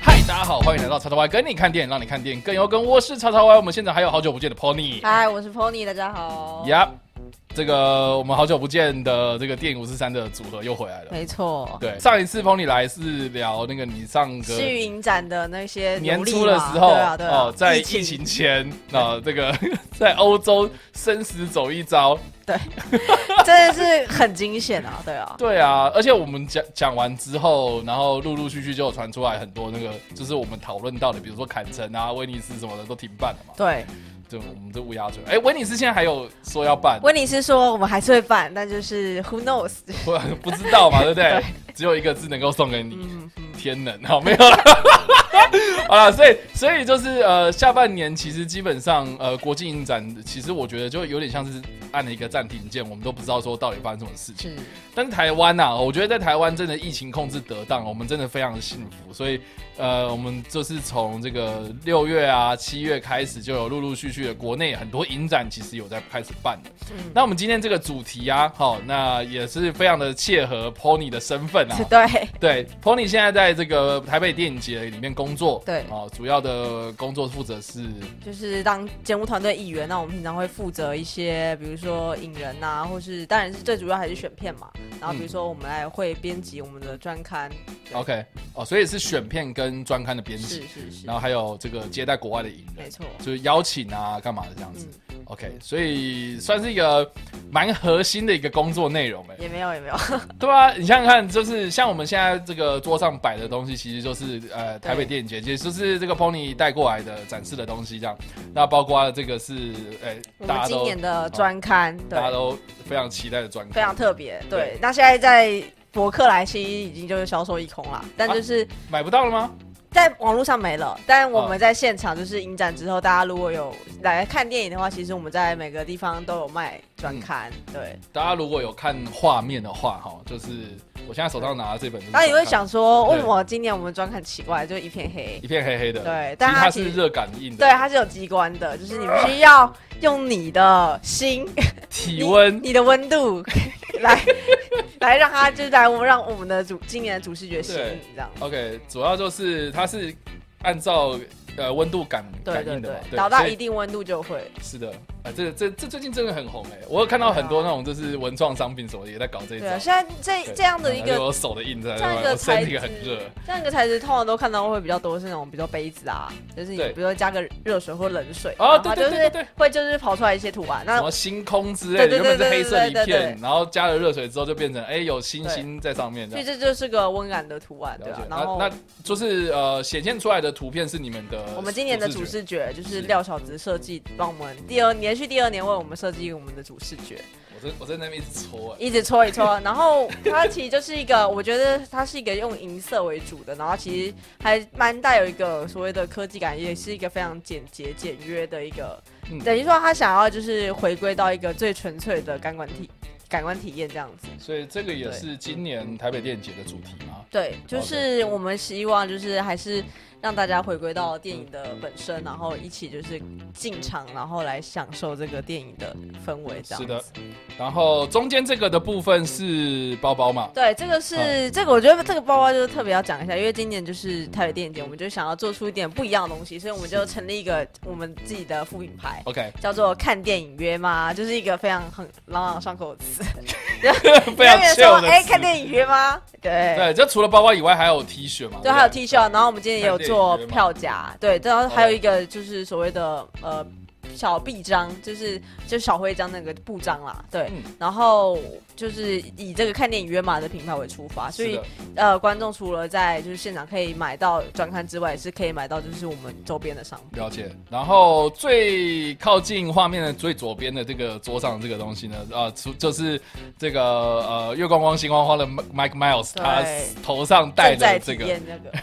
嗨，大家好，欢迎来到叉叉 Y，跟你看电影，让你看电影更有跟。我是叉叉 Y，我们现在还有好久不见的 Pony。嗨，我是 Pony，大家好。呀。这个我们好久不见的这个电影五四三的组合又回来了。没错，对，上一次 Pony 来是聊那个你上个展的那些年初的时候，对啊对啊、哦，在疫情。前啊，这个 在欧洲生死走一遭，对，真的是很惊险啊，对啊，对啊，而且我们讲讲完之后，然后陆陆续续就有传出来很多那个，就是我们讨论到的，比如说坎城啊、威尼斯什么的都停办了嘛，对。就我们这乌鸦嘴，哎，威尼斯现在还有说要办？威尼斯说我们还是会办，但就是 who knows，不不知道嘛，对不对？对，只有一个字能够送给你，天冷，好没有了。啊，所以所以就是呃，下半年其实基本上呃，国际影展其实我觉得就有点像是按了一个暂停键，我们都不知道说到底发生什么事情。是但是台湾呐、啊，我觉得在台湾真的疫情控制得当，我们真的非常的幸福。所以呃，我们就是从这个六月啊、七月开始，就有陆陆续续的国内很多影展其实有在开始办的。嗯、那我们今天这个主题啊，好、哦，那也是非常的切合 Pony 的身份啊。对对，Pony 现在在这个台北电影节里面工作。对。哦，主要的工作负责是，就是当节目团队一员。那我们平常会负责一些，比如说引人啊，或是当然是最主要还是选片嘛。然后比如说我们来会编辑我们的专刊。嗯、OK，哦，所以是选片跟专刊的编辑，是是是。然后还有这个接待国外的影人，没错，就是邀请啊，干嘛的这样子。嗯 OK，所以算是一个蛮核心的一个工作内容哎，也没有也没有，对啊，你想想看，就是像我们现在这个桌上摆的东西，其实就是呃台北电影节，其实就是这个 Pony 带过来的展示的东西这样。那包括这个是哎，大家都今年的专刊，大家都非常期待的专刊，非常特别。对，那现在在博客来其实已经就是销售一空了，但就是买不到了吗？在网络上没了，但我们在现场就是影展之后，大家如果有来看电影的话，其实我们在每个地方都有卖专刊。嗯、对，大家如果有看画面的话，哈，就是我现在手上拿的这本，大家也会想说，为什么今年我们专很奇怪，就一片黑，一片黑黑的。对，但它是热感应的，对，它是有机关的，就是你必须要用你的心 体温，你的温度 来。来让它就是来我们让我们的主今年的主视觉吸引这样。OK，主要就是它是按照呃温度感感应的，嘛，达到一定温度就会。是的。这这这最近真的很红哎！我有看到很多那种就是文创商品什么也在搞这一。对啊，现在这这样的一个有手的印在，这样一个材质很热，这样一个材质通常都看到会比较多是那种，比如说杯子啊，就是你比如说加个热水或冷水啊，对对对对，会就是跑出来一些图案，那什么星空之类的，原本是黑色一片，然后加了热水之后就变成哎有星星在上面，所以这就是个温感的图案，对啊。然后那就是呃显现出来的图片是你们的，我们今年的主视觉就是廖小子设计帮我们第二连续第二年为我们。设计我们的主视觉，我在我在那边一直搓，一直搓一搓，然后它其实就是一个，我觉得它是一个用银色为主的，然后其实还蛮带有一个所谓的科技感，也是一个非常简洁简约的一个，嗯、等于说他想要就是回归到一个最纯粹的感官体感官体验这样子。所以这个也是今年台北电影节的主题吗？对，就是我们希望就是还是。让大家回归到电影的本身，然后一起就是进场，然后来享受这个电影的氛围。这样子。是的。然后中间这个的部分是包包嘛？对，这个是、嗯、这个，我觉得这个包包就是特别要讲一下，因为今年就是台北电影节，我们就想要做出一点不一样的东西，所以我们就成立一个我们自己的副品牌，OK，叫做“看电影约吗”，就是一个非常很朗朗上口 的词。非常秀的。哎，看电影约吗？对对，就除了包包以外，还有 T 恤嘛？对，还有 T 恤。然后我们今天也有做票夹，对，然后还有一个就是所谓的呃小臂章，就是就小徽章那个布章啦，对，然后。就是以这个看电影约码的品牌为出发，所以呃，观众除了在就是现场可以买到专刊之外，也是可以买到就是我们周边的商品。了解。然后最靠近画面的最左边的这个桌上这个东西呢，啊、呃，就是这个呃月光光星光花的 Mike Miles，他头上戴的这个，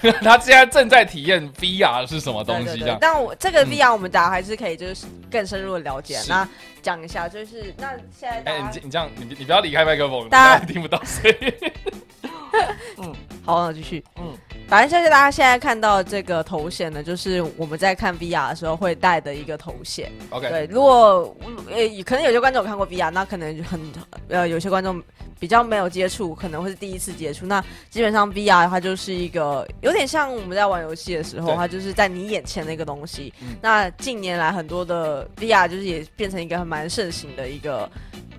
那个、他现在正在体验 VR 是什么东西这样。但我这个 VR 我们大家还是可以就是更深入的了解。嗯、那讲一下，就是那现在哎、欸，你你这样你你不要离开麦克风，大家听不到声音。嗯，好，那继续。嗯，反正就是大家现在看到这个头衔呢，就是我们在看 VR 的时候会戴的一个头衔。OK，对，如果呃，可能有些观众有看过 VR，那可能很呃，有些观众比较没有接触，可能会是第一次接触。那基本上 VR 它就是一个有点像我们在玩游戏的时候，它就是在你眼前的一个东西。嗯、那近年来很多的 VR 就是也变成一个蛮盛行的一个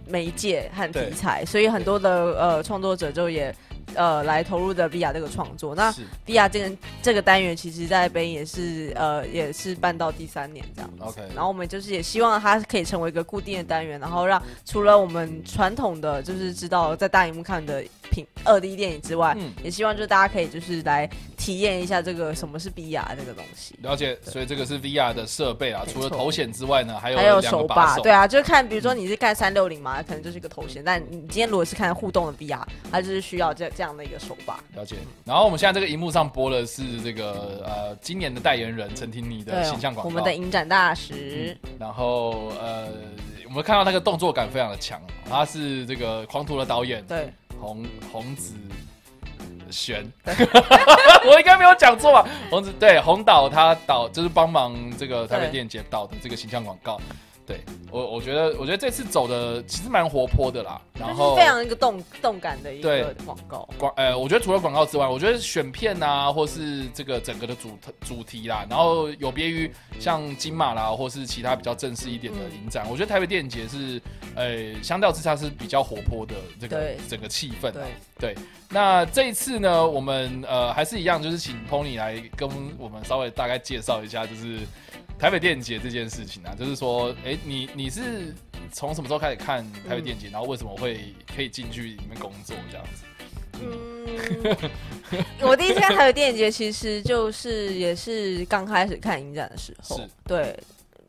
媒介和题材，所以很多的呃创作者就也。呃，来投入的 VR 这个创作，那 VR 这个这个单元，其实在北影也是呃也是办到第三年这样子。OK，然后我们就是也希望它可以成为一个固定的单元，然后让除了我们传统的就是知道在大荧幕看的品二 D 电影之外，嗯，也希望就是大家可以就是来体验一下这个什么是 VR 这个东西。了解，所以这个是 VR 的设备啊，除了头显之外呢，还有还有手把，对啊，就看比如说你是看三六零嘛，可能就是一个头显，但你今天如果是看互动的 VR，它就是需要这这样的一个手把。了解。然后我们现在这个荧幕上播的是这个呃今年的代言人陈婷妮的形象广告，我们的影展大使。嗯、然后呃，我们看到那个动作感非常的强，他是这个《狂徒》的导演，对。洪洪子璇，我应该没有讲错吧？洪子对洪导他导就是帮忙这个台北电影节导的这个形象广告。对我，我觉得，我觉得这次走的其实蛮活泼的啦，然后非常一个动动感的一个广告。广，呃，我觉得除了广告之外，我觉得选片啊，或是这个整个的主主题啦，然后有别于像金马啦，或是其他比较正式一点的影展，嗯、我觉得台北电影节是，呃，相较之下是比较活泼的这个整个气氛。对，对，那这一次呢，我们呃还是一样，就是请 Pony 来跟我们稍微大概介绍一下，就是。台北电影节这件事情啊，就是说，哎、欸，你你是从什么时候开始看台北电影节？嗯、然后为什么会可以进去里面工作这样子？嗯，我第一次看台北电影节，其实就是也是刚开始看影展的时候，是对。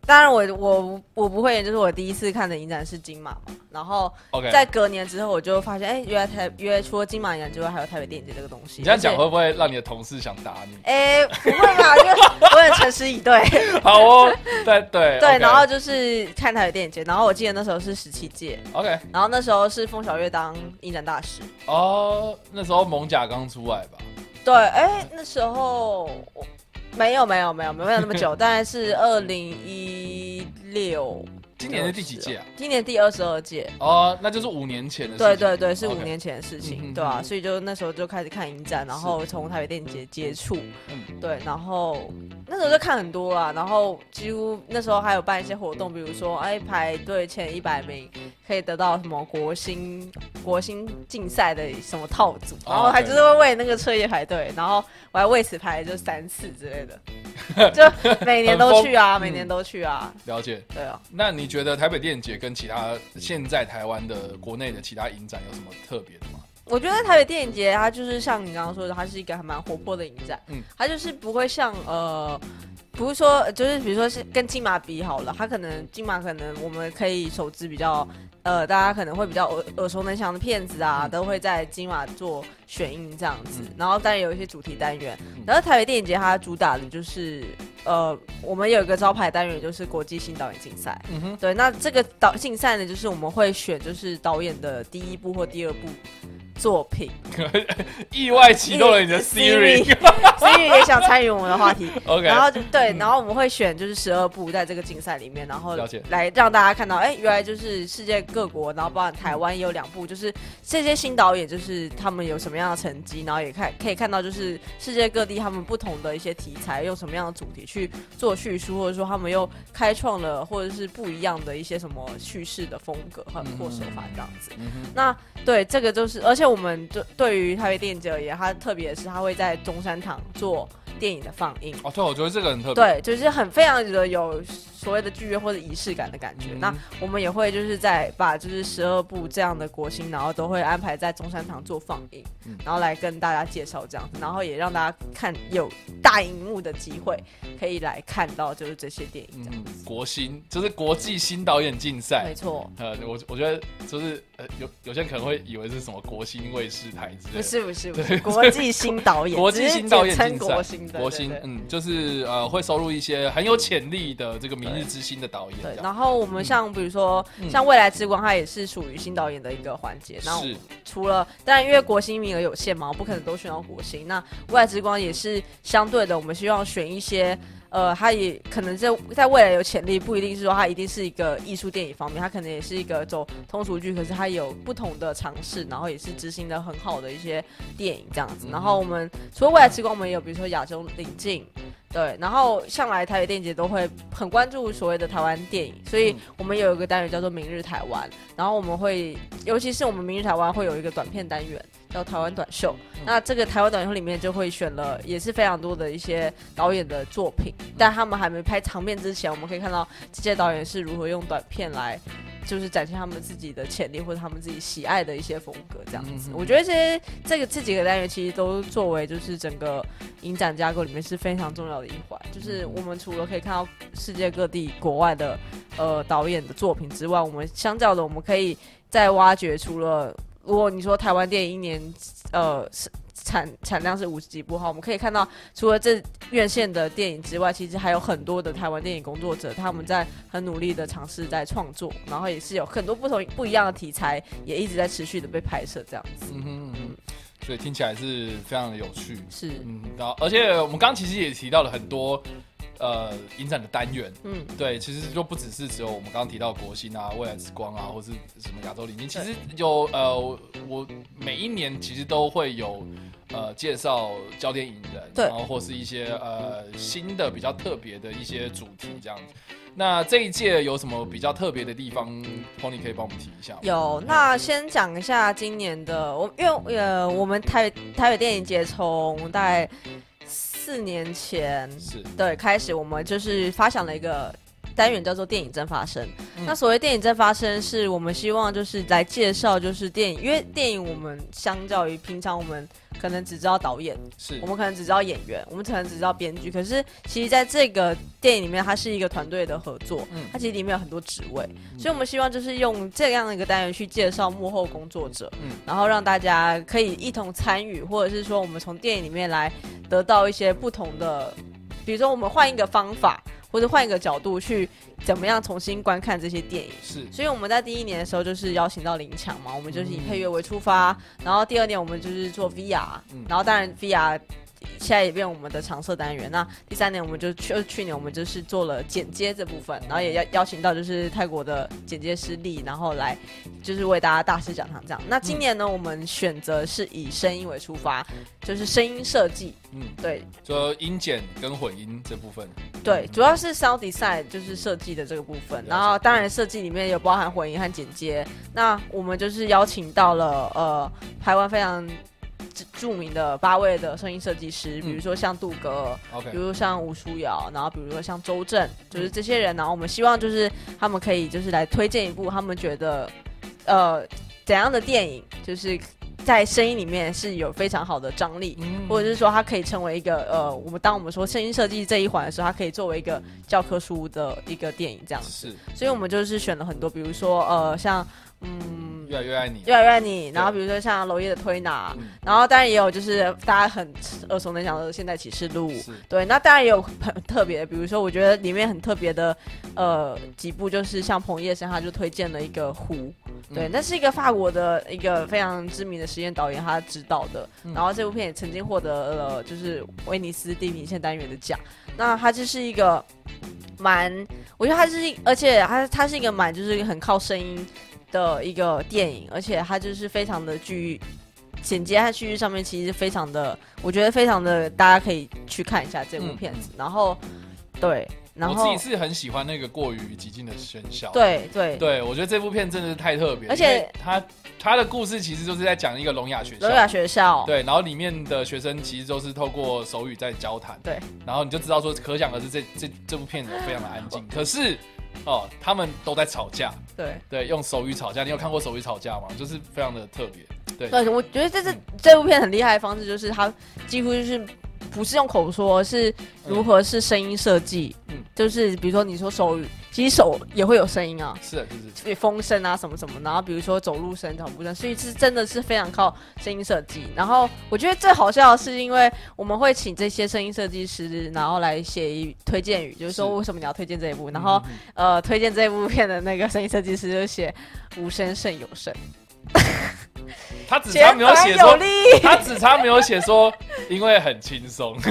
当然我，我我我不会，就是我第一次看的影展是金马嘛，然后在隔年之后，我就发现，哎、欸，原来台原来除了金马影展之外，还有台北电影节这个东西。你这样讲会不会让你的同事想打你？哎、欸，不会吧，因为我很诚实以对。好哦，对对 对，然后就是看台北电影节，然后我记得那时候是十七届，OK，然后那时候是凤小岳当影展大使。哦，那时候蒙甲刚出来吧？对，哎、欸，那时候。没有没有没有没有那么久，大概是二零一六。今年是第几届啊？今年第二十二届哦，那就是五年前的事情。对对对，是五年前的事情，对啊，所以就那时候就开始看影展，然后从台北电影节接触，对，然后那时候就看很多啊，然后几乎那时候还有办一些活动，比如说哎排队前一百名可以得到什么国星国星竞赛的什么套组，然后还就是会为那个彻夜排队，然后我还为此排就三次之类的，就每年都去啊，每年都去啊。了解，对啊，那你。觉得台北电影节跟其他现在台湾的国内的其他影展有什么特别的吗？我觉得台北电影节它就是像你刚刚说的，它是一个还蛮活泼的影展，嗯，它就是不会像呃。不是说，就是比如说是跟金马比好了，他可能金马可能我们可以熟知比较，呃，大家可能会比较耳耳熟能详的片子啊，都会在金马做选映这样子。然后当然有一些主题单元，然后台北电影节它主打的就是，呃，我们有一个招牌单元就是国际新导演竞赛。嗯哼，对，那这个导竞赛呢，就是我们会选就是导演的第一部或第二部。作品 意外启动了你的 Siri，Siri 也想参与我们的话题。OK，然后就对，然后我们会选就是十二部在这个竞赛里面，然后来让大家看到，哎、欸，原来就是世界各国，然后包含台湾也有两部，就是这些新导演就是他们有什么样的成绩，然后也看可以看到就是世界各地他们不同的一些题材，用什么样的主题去做叙述，或者说他们又开创了或者是不一样的一些什么叙事的风格和或手法这样子。那对这个就是，而且。我们对对于台北电影节而言，它特别是它会在中山堂做电影的放映。哦，对，我觉得这个很特别。对，就是很非常的有所谓的剧院或者仪式感的感觉。嗯、那我们也会就是在把就是十二部这样的国星，然后都会安排在中山堂做放映，嗯、然后来跟大家介绍这样子，然后也让大家看有大荧幕的机会可以来看到就是这些电影这样子。嗯、国星就是国际新导演竞赛，没错。呃，我我觉得就是呃有有些人可能会以为是什么国新。卫视台之类的，不是不是不是 国际新导演，国际新导演竞赛，国星，国星，嗯，就是呃会收录一些很有潜力的这个明日之星的导演。对，然后我们像比如说、嗯、像未来之光，它也是属于新导演的一个环节。那除了当然因为国星名额有限嘛，我不可能都选到国星。那未来之光也是相对的，我们希望选一些。呃，他也可能在在未来有潜力，不一定是说他一定是一个艺术电影方面，他可能也是一个走通俗剧，可是他有不同的尝试，然后也是执行的很好的一些电影这样子。然后我们除了未来之光，我们也有比如说亚洲领境，对，然后向来台北电影节都会很关注所谓的台湾电影，所以我们有一个单元叫做明日台湾，然后我们会，尤其是我们明日台湾会有一个短片单元。叫台湾短秀，那这个台湾短秀里面就会选了，也是非常多的一些导演的作品，但他们还没拍长片之前，我们可以看到这些导演是如何用短片来，就是展现他们自己的潜力或者他们自己喜爱的一些风格，这样子。我觉得这些这个这几个单元其实都作为就是整个影展架构里面是非常重要的一环，就是我们除了可以看到世界各地国外的呃导演的作品之外，我们相较的我们可以再挖掘除了。如果你说台湾电影一年，呃，产产量是五十几部哈，我们可以看到，除了这院线的电影之外，其实还有很多的台湾电影工作者，他们在很努力的尝试在创作，然后也是有很多不同不一样的题材，也一直在持续的被拍摄这样子。嗯哼嗯哼，所以听起来是非常的有趣。是，嗯，然后而且我们刚刚其实也提到了很多。呃，影展的单元，嗯，对，其实就不只是只有我们刚刚提到国星啊、未来之光啊，或是什么亚洲领域，其实有呃，我每一年其实都会有呃介绍焦点影人，对，然后或是一些呃新的比较特别的一些主题这样子。那这一届有什么比较特别的地方，Pony 可以帮我们提一下？有，那先讲一下今年的，我因为呃，我们台台北电影节从大概。四年前是。对开始，我们就是发想了一个单元，叫做“电影真发生”。嗯、那所谓“电影真发生”，是我们希望就是来介绍，就是电影，因为电影我们相较于平常我们。可能只知道导演，是我们可能只知道演员，我们可能只知道编剧。可是其实在这个电影里面，它是一个团队的合作，嗯，它其实里面有很多职位，嗯，所以我们希望就是用这样的一个单元去介绍幕后工作者，嗯，然后让大家可以一同参与，或者是说我们从电影里面来得到一些不同的，比如说我们换一个方法。或者换一个角度去怎么样重新观看这些电影？是，所以我们在第一年的时候就是邀请到林强嘛，我们就是以配乐为出发，嗯，然后第二年我们就是做 VR，嗯，然后当然 VR。现在也变我们的常设单元。那第三年我们就去，去年我们就是做了剪接这部分，然后也邀邀请到就是泰国的剪接师力，然后来就是为大家大师讲堂这样。那今年呢，嗯、我们选择是以声音为出发，就是声音设计。嗯，对，就音剪跟混音这部分。对，主要是 sound design 就是设计的这个部分，然后当然设计里面有包含混音和剪接。那我们就是邀请到了呃台湾非常。著名的八位的声音设计师，比如说像杜哥，嗯 okay. 比如说像吴书瑶，然后比如说像周正，就是这些人。然后我们希望就是他们可以就是来推荐一部他们觉得呃怎样的电影，就是在声音里面是有非常好的张力，嗯、或者是说它可以成为一个呃我们当我们说声音设计这一环的时候，它可以作为一个教科书的一个电影这样子。所以我们就是选了很多，比如说呃像。嗯，越来越爱你，越来越爱你。然后比如说像娄烨的推拿，然后当然也有就是大家很耳熟能详的《现代启示录》。对，那当然也有很特别的，比如说我觉得里面很特别的，呃，几部就是像彭业生，他就推荐了一个《湖》。对，那是一个法国的一个非常知名的实验导演，他指导的。然后这部片也曾经获得了就是威尼斯地平线单元的奖。那他就是一个蛮，我觉得他是一，而且他他是一个蛮，就是一个很靠声音。的一个电影，而且它就是非常的具剪接和叙事上面，其实非常的，我觉得非常的，大家可以去看一下这部片子。嗯、然后，对，然后我自己是很喜欢那个过于激进的喧嚣。对对对，我觉得这部片真的是太特别，而且它它的故事其实就是在讲一个聋哑学校，聋哑学校，对，然后里面的学生其实都是透过手语在交谈，对，然后你就知道说，可想而知这这这部片子非常的安静，可是。哦，他们都在吵架，对对，用手语吵架。你有看过手语吵架吗？就是非常的特别，对。对，我觉得这是这部片很厉害的方式，就是它几乎就是不是用口说，是如何是声音设计，嗯，就是比如说你说手语。其实手也会有声音啊，是就是风声啊什么什么，然后比如说走路声、脚步声，所以是真的是非常靠声音设计。然后我觉得最好笑的是，因为我们会请这些声音设计师，然后来写一推荐语，就是说为什么你要推荐这一部，然后呃推荐这一部片的那个声音设计师就写无声胜有声。他只差没有写说，他只差没有写说，因为很轻松。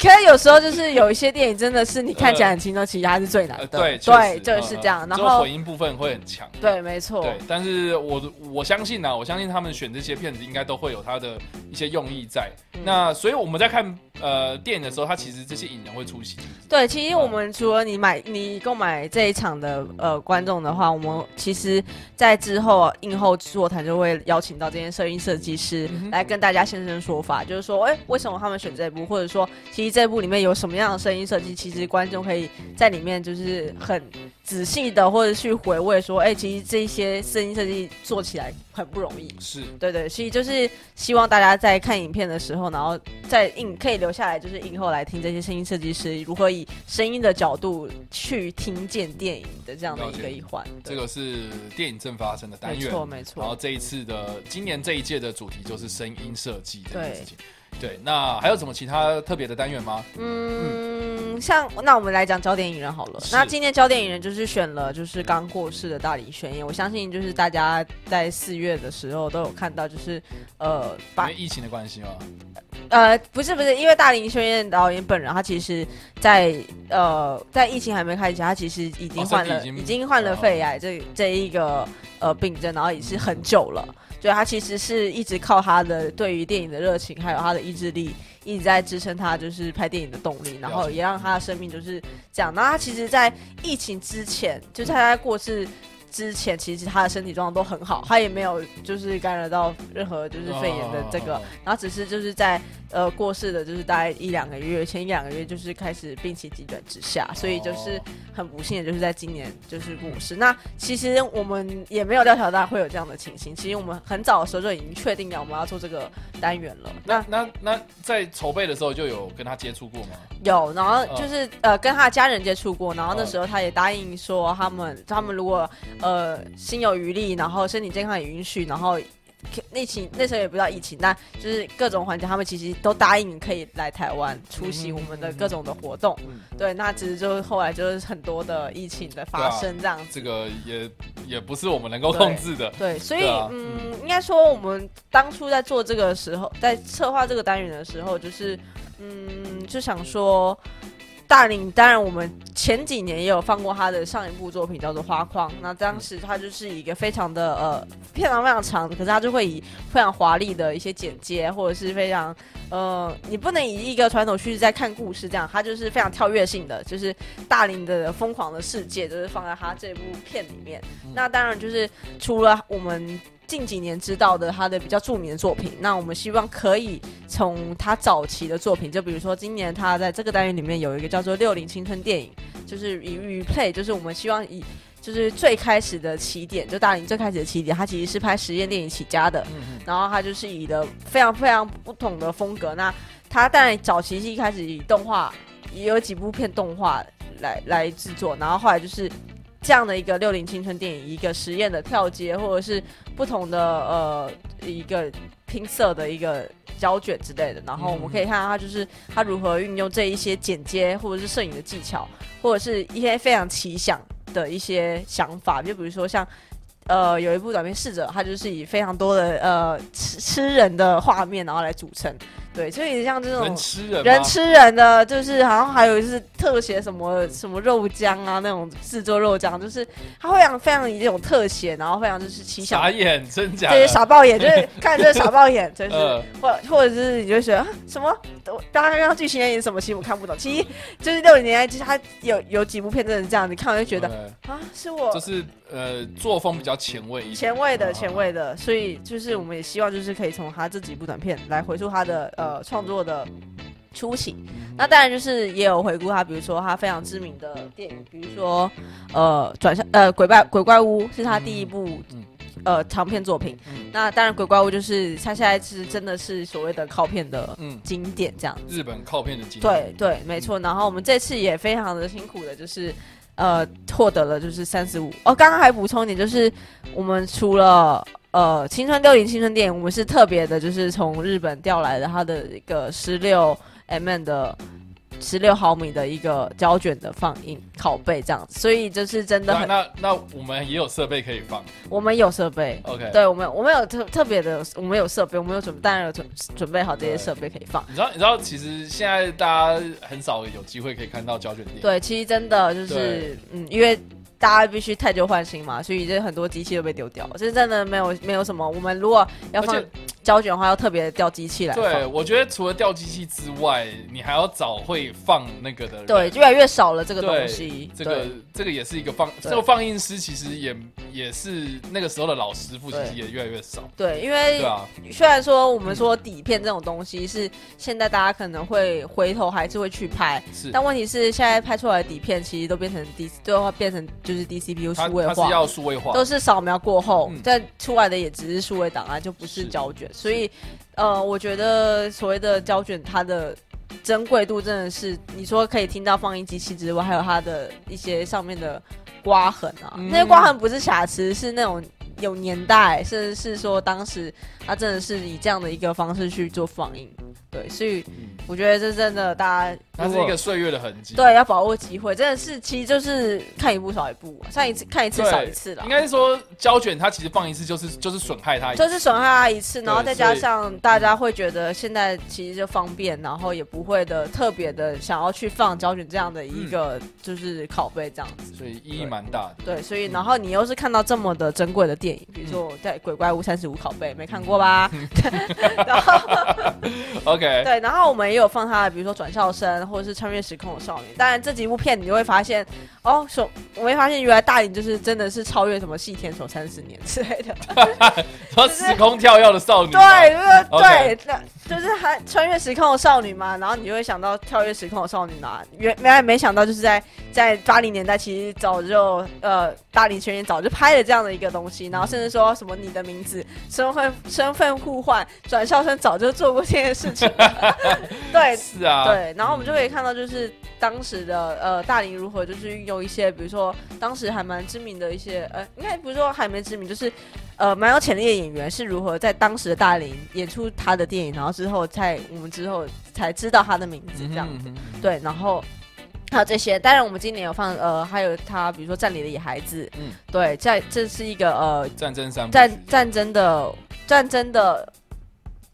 对，可是有时候就是有一些电影真的是你看起来很轻松，其实它是最难的。对对，就是这样。然后混音部分会很强。对，没错。对，但是我我相信呢，我相信他们选这些片子应该都会有他的一些用意在。那所以我们在看呃电影的时候，他其实这些影人会出席。对，其实我们除了你买你购买这一场的呃观众的话，我们其实在之后映后座谈就会邀请到这些摄影设计师来跟大家现身说法，就是说，哎，为什么他们选这部，或者说。其实这部里面有什么样的声音设计？其实观众可以在里面就是很仔细的，或者去回味说，哎，其实这些声音设计做起来很不容易。是对对，所以就是希望大家在看影片的时候，然后在映可以留下来，就是映后来听这些声音设计师如何以声音的角度去听见电影的这样的一个一环。这个是电影正发生的单元，没错没错。然后这一次的今年这一届的主题就是声音设计这件事情。对，那还有什么其他特别的单元吗？嗯，像那我们来讲焦点影人好了。那今天焦点影人就是选了，就是刚过世的大林宣言。我相信就是大家在四月的时候都有看到，就是呃，因为疫情的关系吗？呃，不是不是，因为大林宣彦导演本人他其实在，在呃在疫情还没开始，他其实已经患了，哦、已经患了肺癌这这一个呃病症，然后也是很久了。对，他其实是一直靠他的对于电影的热情，还有他的意志力，一直在支撑他就是拍电影的动力，然后也让他的生命就是这样。那他其实，在疫情之前，就是他在过世。之前其实他的身体状况都很好，他也没有就是感染到任何就是肺炎的这个，然后只是就是在呃过世的就是大概一两个月前一两个月就是开始病情急转直下，所以就是很不幸的就是在今年就是过世。那其实我们也没有料想到会有这样的情形，其实我们很早的时候就已经确定了我们要做这个单元了。那那那在筹备的时候就有跟他接触过吗？有，然后就是呃跟他的家人接触过，然后那时候他也答应说他们他们如果。呃，心有余力，然后身体健康也允许，然后疫情那时候也不知道疫情，那就是各种环节，他们其实都答应可以来台湾出席我们的各种的活动。对，那其实就后来就是很多的疫情的发生这样子。啊、这个也也不是我们能够控制的。对，对所以、啊、嗯，应该说我们当初在做这个时候，在策划这个单元的时候，就是嗯，就想说。大林，当然我们前几年也有放过他的上一部作品，叫做《花框》。那当时他就是一个非常的呃，非常非常长，可是他就会以非常华丽的一些剪接，或者是非常呃，你不能以一个传统叙事在看故事这样，他就是非常跳跃性的，就是大林的疯狂的世界，就是放在他这部片里面。那当然就是除了我们。近几年知道的他的比较著名的作品，那我们希望可以从他早期的作品，就比如说今年他在这个单元里面有一个叫做《六零青春电影》，就是以 replay，就是我们希望以就是最开始的起点，就大林最开始的起点，他其实是拍实验电影起家的，嗯然后他就是以的非常非常不同的风格。那他当然早期是一开始以动画，也有几部片动画来来制作，然后后来就是。这样的一个六零青春电影，一个实验的跳接，或者是不同的呃一个拼色的一个胶卷之类的，然后我们可以看到他就是他如何运用这一些剪接或者是摄影的技巧，或者是一些非常奇想的一些想法，就比如说像呃有一部短片试着，他就是以非常多的呃吃吃人的画面，然后来组成。对，所以像这种人吃人，人吃人的，就是好像还有就是特写什么什么肉浆啊，那种制作肉浆，就是他会让非常以这种特写，然后非常就是奇想傻眼，真假？对，傻爆眼，就是 看这傻爆眼，真是，或或者是你就觉得啊什么，刚刚刚剧情演什么，其实我看不懂。其实就是六零年代，其实他有有几部片真的是这样，你看完就觉得啊，是我就是呃作风比较前卫一点，前卫的前卫的，所以就是我们也希望就是可以从他这几部短片来回溯他的呃。呃，创作的初期，那当然就是也有回顾他，比如说他非常知名的电影，比如说呃转向呃鬼怪鬼怪屋是他第一部呃长片作品。嗯、那当然，鬼怪物就是他现在是真的是所谓的靠片的经典这样子。日本靠片的经典。对对，没错。然后我们这次也非常的辛苦的，就是呃获得了就是三十五。哦，刚刚还补充一点，就是我们除了呃青春六零青春电影，我们是特别的，就是从日本调来的它的一个十六 mm 的。十六毫米的一个胶卷的放映拷贝这样子，所以就是真的很。那那我们也有设备可以放。我们有设备，OK。对，我们我们有特特别的，我们有设备，我们有准，当然有准准备好这些设备可以放。你知道，你知道，其实现在大家很少有机会可以看到胶卷电影。对，其实真的就是，嗯，因为。大家必须汰旧换新嘛，所以这很多机器都被丢掉了。这真的没有没有什么。我们如果要放胶卷的话，要特别调机器来。对，我觉得除了调机器之外，你还要找会放那个的人。对，就越来越少了这个东西。这个这个也是一个放，这个放映师其实也也是那个时候的老师傅，其实也越来越少。对，因为对啊，虽然说我们说底片这种东西是现在大家可能会回头还是会去拍，是，但问题是现在拍出来的底片其实都变成第最后变成。就是 DCP 数位化，要数位化，都是扫描过后再、嗯、出来的，也只是数位档案，就不是胶卷。所以，呃，我觉得所谓的胶卷，它的珍贵度真的是，你说可以听到放映机器之外，还有它的一些上面的刮痕啊，嗯、那些刮痕不是瑕疵，是那种有年代，甚至是说当时它真的是以这样的一个方式去做放映。对，所以我觉得这真的，大家它是一个岁月的痕迹。对，要把握机会，真的是，其实就是看一部少一部，上一次看一次少一次了。应该是说胶卷它其实放一次就是就是损害它一次，就是损害它一次，然后再加上大家会觉得现在其实就方便，然后也不会的特别的想要去放胶卷这样的一个就是拷贝这样子，所以意义蛮大的。对，所以然后你又是看到这么的珍贵的电影，比如说在《鬼怪物三十五》拷贝，没看过吧？然后 OK。对，然后我们也有放他的，比如说转校生，或者是穿越时空的少女。当然这几部片你就会发现，哦，说我会发现原来大影就是真的是超越什么细田守三十年之类的，说时空跳跃的少女，对，对，对，就是还穿越时空的少女嘛。然后你就会想到跳跃时空的少女嘛，原原来没想到就是在在八零年代其实早就呃大龄全员早就拍了这样的一个东西，然后甚至说什么你的名字身份身份互换转校生早就做过这件事情。对，是啊，对，然后我们就可以看到，就是当时的呃大龄如何，就是运用一些，比如说当时还蛮知名的一些，呃，应该不是说还没知名，就是呃蛮有潜力的演员是如何在当时的大龄演出他的电影，然后之后在我们之后才知道他的名字这样子，对，然后还有这些，当然我们今年有放呃还有他，比如说《战里的野孩子》，嗯，对，在这是一个呃战争三战战争的战争的。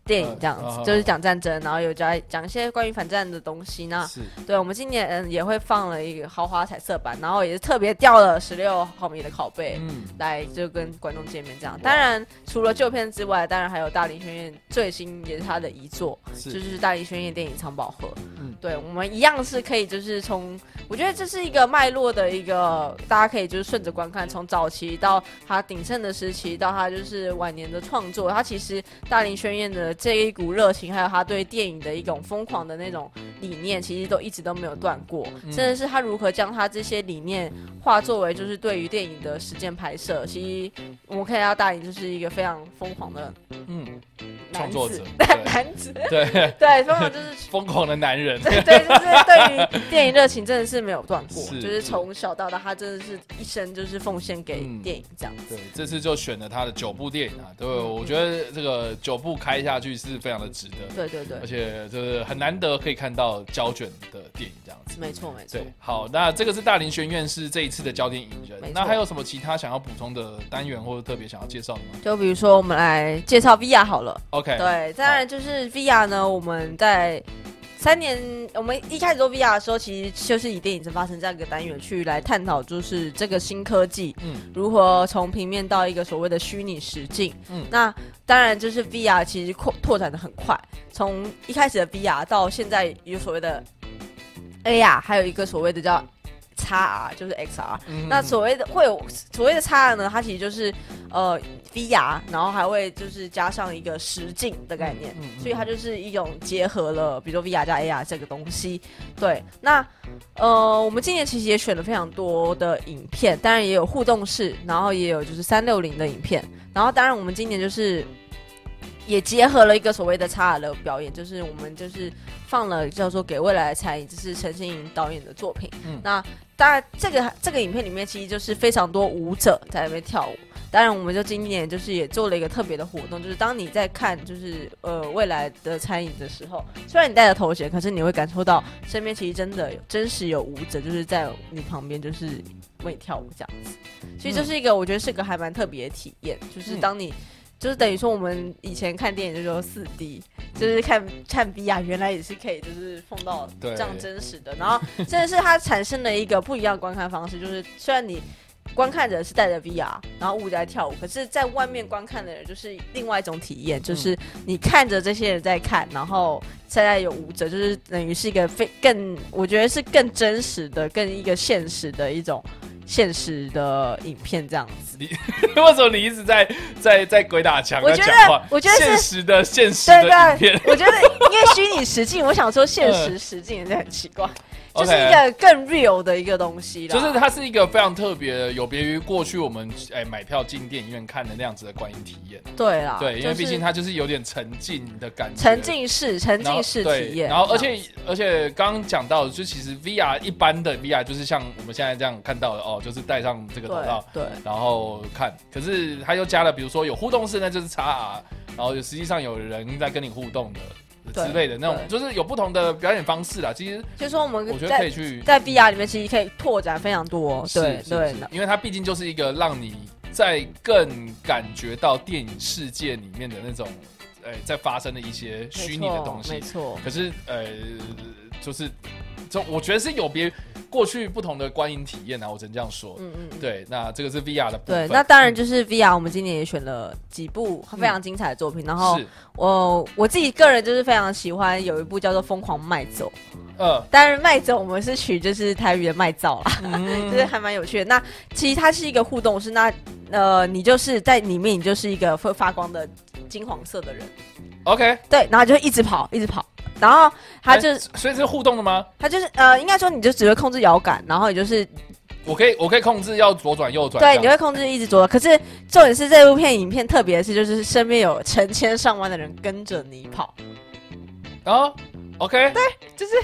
电影这样子，呃、就是讲战争，然后有讲讲一些关于反战的东西呢。对，我们今年嗯也会放了一个豪华彩色版，然后也是特别调了十六毫米的拷贝，嗯，来就跟观众见面这样。当然，除了旧片之外，当然还有大林宣彦最新也是他的遗作，是就是大林宣彦电影《藏宝盒》。嗯，对，我们一样是可以就是从，我觉得这是一个脉络的一个，大家可以就是顺着观看，从早期到他鼎盛的时期，到他就是晚年的创作，他其实大林宣彦的。这一股热情，还有他对电影的一种疯狂的那种理念，其实都一直都没有断过。甚至是他如何将他这些理念化作为，就是对于电影的实践拍摄。其实我们看到大影就是一个非常疯狂的，嗯，创作者，男子，对对，疯狂就是 疯狂的男人。对，对，就是对于电影热情真的是没有断过，就是从小到大，他真的是一生就是奉献给电影这样子。对，这次就选了他的九部电影啊，对，我觉得这个九部开下去是非常的值得，对对对，而且就是很难得可以看到胶卷的电影这样子，没错没错。对，好，那这个是大林学院是这一次的焦点影人，那还有什么其他想要补充的单元或者特别想要介绍的吗？就比如说我们来介绍 VR 好了，OK，对，当然就是 VR 呢，我们在。三年，我们一开始做 VR 的时候，其实就是以电影城发生这样一个单元去来探讨，就是这个新科技，嗯，如何从平面到一个所谓的虚拟实境，嗯，那当然就是 VR 其实扩拓展的很快，从一开始的 VR 到现在有所谓的 AR，还有一个所谓的叫。XR，就是 XR。嗯、那所谓的会有所谓的 XR 呢，它其实就是呃 VR，然后还会就是加上一个实境的概念，嗯嗯嗯、所以它就是一种结合了，比如说 VR 加 AR 这个东西。对，那呃，我们今年其实也选了非常多的影片，当然也有互动式，然后也有就是三六零的影片，然后当然我们今年就是。也结合了一个所谓的 XR 的表演，就是我们就是放了叫做《给未来的餐饮》，这是陈心颖导演的作品。嗯，那当然这个这个影片里面其实就是非常多舞者在那边跳舞。当然，我们就今年就是也做了一个特别的活动，就是当你在看就是呃未来的餐饮的时候，虽然你戴着头衔，可是你会感受到身边其实真的有真实有舞者就是在你旁边就是为你跳舞这样子。所以这是一个我觉得是个还蛮特别的体验，就是当你。就是等于说，我们以前看电影就说四 D，就是看看 VR，原来也是可以，就是碰到这样真实的。然后真的是它产生了一个不一样的观看方式，就是虽然你观看者是带着 VR，然后舞者在跳舞，可是在外面观看的人就是另外一种体验，就是你看着这些人在看，然后现在有舞者，就是等于是一个非更，我觉得是更真实的、更一个现实的一种。现实的影片这样子，你 为什么你一直在在在鬼打墙？我觉得，我觉得现实的现实的影片，我觉得因为虚拟实境，我想说现实实境也是很奇怪。就是一个更 real 的一个东西了，就是它是一个非常特别的，有别于过去我们哎、欸、买票进电影院看的那样子的观影体验。对啦，对，因为毕竟它就是有点沉浸的感觉，沉浸式、沉浸式体验。然后，而且而且刚刚讲到，就其实 VR 一般的 VR 就是像我们现在这样看到的哦，就是戴上这个头套，对，然后看。可是它又加了，比如说有互动式，那就是 XR，然后实际上有人在跟你互动的。之类的那种，就是有不同的表演方式啦。其实，就是说我们我觉得可以去在 VR 里面，其实可以拓展非常多。对对，因为它毕竟就是一个让你在更感觉到电影世界里面的那种，呃，在发生的一些虚拟的东西。没错。可是，呃，就是，就我觉得是有别。过去不同的观影体验啊，我只能这样说。嗯嗯，对，那这个是 VR 的部分。对，那当然就是 VR。我们今年也选了几部非常精彩的作品。然后我我自己个人就是非常喜欢有一部叫做《疯狂麦走》。呃，当然麦走我们是取就是台语的麦造啦，就是还蛮有趣的。那其实它是一个互动，是那呃，你就是在里面，你就是一个会发光的金黄色的人。OK，对，然后就一直跑，一直跑。然后他就，所以是互动的吗？他就是呃，应该说你就只会控制摇杆，然后也就是，我可以我可以控制要左转右转。对，你会控制一直左转。可是重点是这部片影片特别的是，就是身边有成千上万的人跟着你跑。啊，OK，对，就是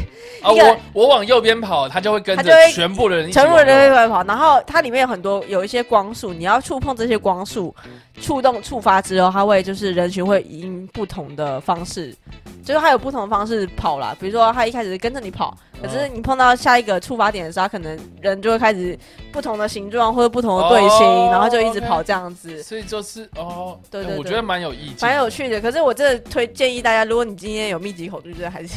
啊，我我往右边跑，他就会跟着全部的人，全部人都会跑。然后它里面有很多有一些光束，你要触碰这些光束，触动触发之后，它会就是人群会以不同的方式。就是它有不同的方式跑啦，比如说它一开始跟着你跑，可是你碰到下一个触发点的时候，他可能人就会开始不同的形状或者不同的队形，哦、然后就一直跑这样子。所以就是哦，对对，对，我觉得蛮有意思，蛮有趣的。可是我真的推建议大家，如果你今天有密集恐惧症，还是。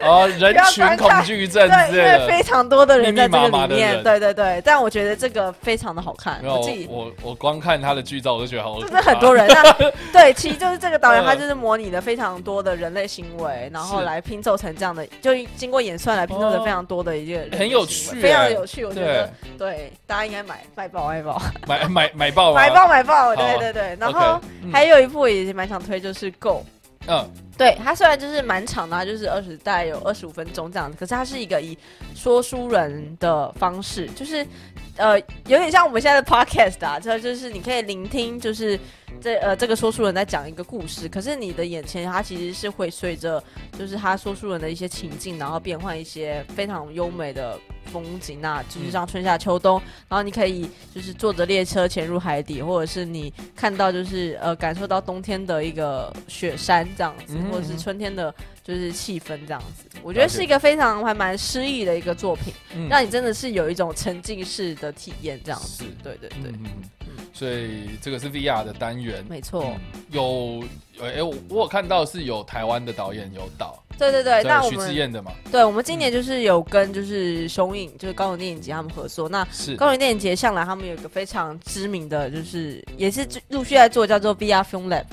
哦，人群恐惧症，对，因为非常多的人在这个里面，对对对。但我觉得这个非常的好看。我自己，我我光看他的剧照，我就觉得好。就是很多人，那 对，其实就是这个导演，他就是模拟了非常多的人类行为，然后来拼凑成这样的，就经过演算来拼凑成非常多的一个很有趣，非常有趣。我觉得，对，大家应该买买爆买爆，买买买爆买爆买爆，对对对。然后还有一部也蛮想推，就是《Go》。嗯。对，它虽然就是蛮长的，它就是二十，大概有二十五分钟这样子，可是它是一个以说书人的方式，就是呃，有点像我们现在的 podcast 啊，这就是你可以聆听，就是这呃这个说书人在讲一个故事，可是你的眼前它其实是会随着就是他说书人的一些情境，然后变换一些非常优美的。风景那就是像春夏秋冬，然后你可以就是坐着列车潜入海底，或者是你看到就是呃感受到冬天的一个雪山这样子，或者是春天的就是气氛这样子。我觉得是一个非常还蛮诗意的一个作品，让你真的是有一种沉浸式的体验这样子。对对对，所以这个是 VR 的单元，没错。有哎，我我有看到是有台湾的导演有导。对对对，那我们徐志燕的嘛，对，我们今年就是有跟就是雄影，就是高雄电影节他们合作。那高雄电影节向来他们有一个非常知名的，就是也是陆续在做叫做 VR Film Lab。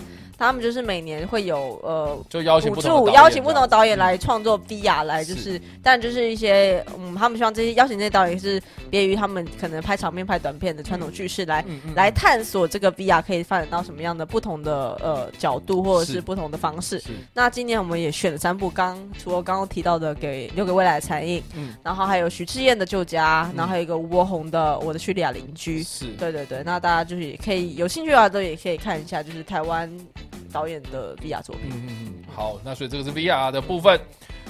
他们就是每年会有呃，就邀请不同邀请不同的导演来创作 VR 来，就是，但就是一些嗯，他们希望这些邀请这些导演是别于他们可能拍长片、拍短片的传统叙事来来探索这个 VR 可以发展到什么样的不同的呃角度或者是不同的方式。那今年我们也选了三部，刚除了刚刚提到的给留给未来的残影，嗯，然后还有徐志燕的旧家，然后还有一个吴柏宏的我的叙利亚邻居，是。对对对，那大家就是也可以有兴趣的话都也可以看一下，就是台湾导演的 VR 作品。嗯嗯嗯，好，那所以这个是 VR 的部分。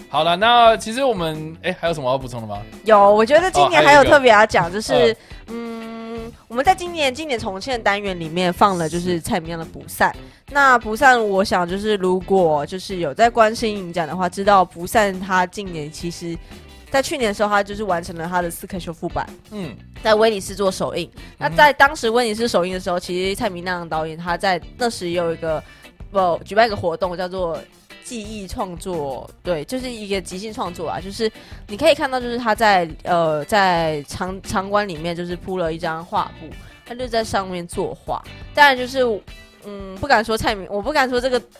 好了，那其实我们哎还有什么要补充的吗？有，我觉得今年还有特别要讲，就是、哦、嗯，我们在今年今年重现单元里面放了就是蔡明亮的《不散》。那《不散》，我想就是如果就是有在关心影展的话，知道《不散》他今年其实。在去年的时候，他就是完成了他的四 K 修复版，嗯，在威尼斯做首映。那在当时威尼斯首映的时候，其实蔡明亮导演他在那时也有一个不举办一个活动，叫做记忆创作，对，就是一个即兴创作啊，就是你可以看到，就是他在呃在场场馆里面就是铺了一张画布，他就在上面作画。当然就是嗯，不敢说蔡明，我不敢说这个。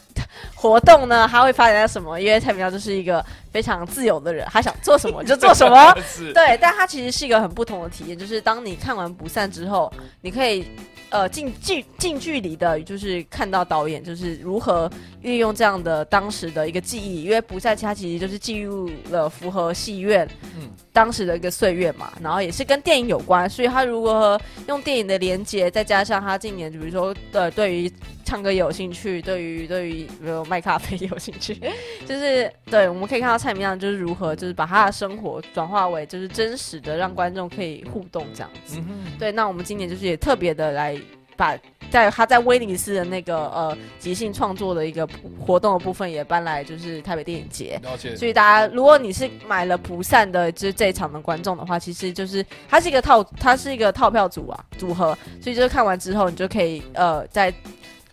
活动呢，他会发展到什么？因为蔡明亮就是一个非常自由的人，他想做什么就做什么。对，但他其实是一个很不同的体验，就是当你看完《不散》之后，你可以呃近距近距离的，就是看到导演就是如何运用这样的当时的一个记忆，因为《不散》它其实就是记录了符合戏院嗯当时的一个岁月嘛，然后也是跟电影有关，所以他如何用电影的连接，再加上他近年比如说呃对于。唱歌也有兴趣，对于对于比如卖咖啡也有兴趣，就是对，我们可以看到蔡明亮就是如何就是把他的生活转化为就是真实的，让观众可以互动这样子。嗯、对，那我们今年就是也特别的来把在他在威尼斯的那个呃即兴创作的一个活动的部分也搬来就是台北电影节。所以大家如果你是买了蒲扇的就是这一场的观众的话，其实就是它是一个套它是一个套票组啊组合，所以就是看完之后你就可以呃在。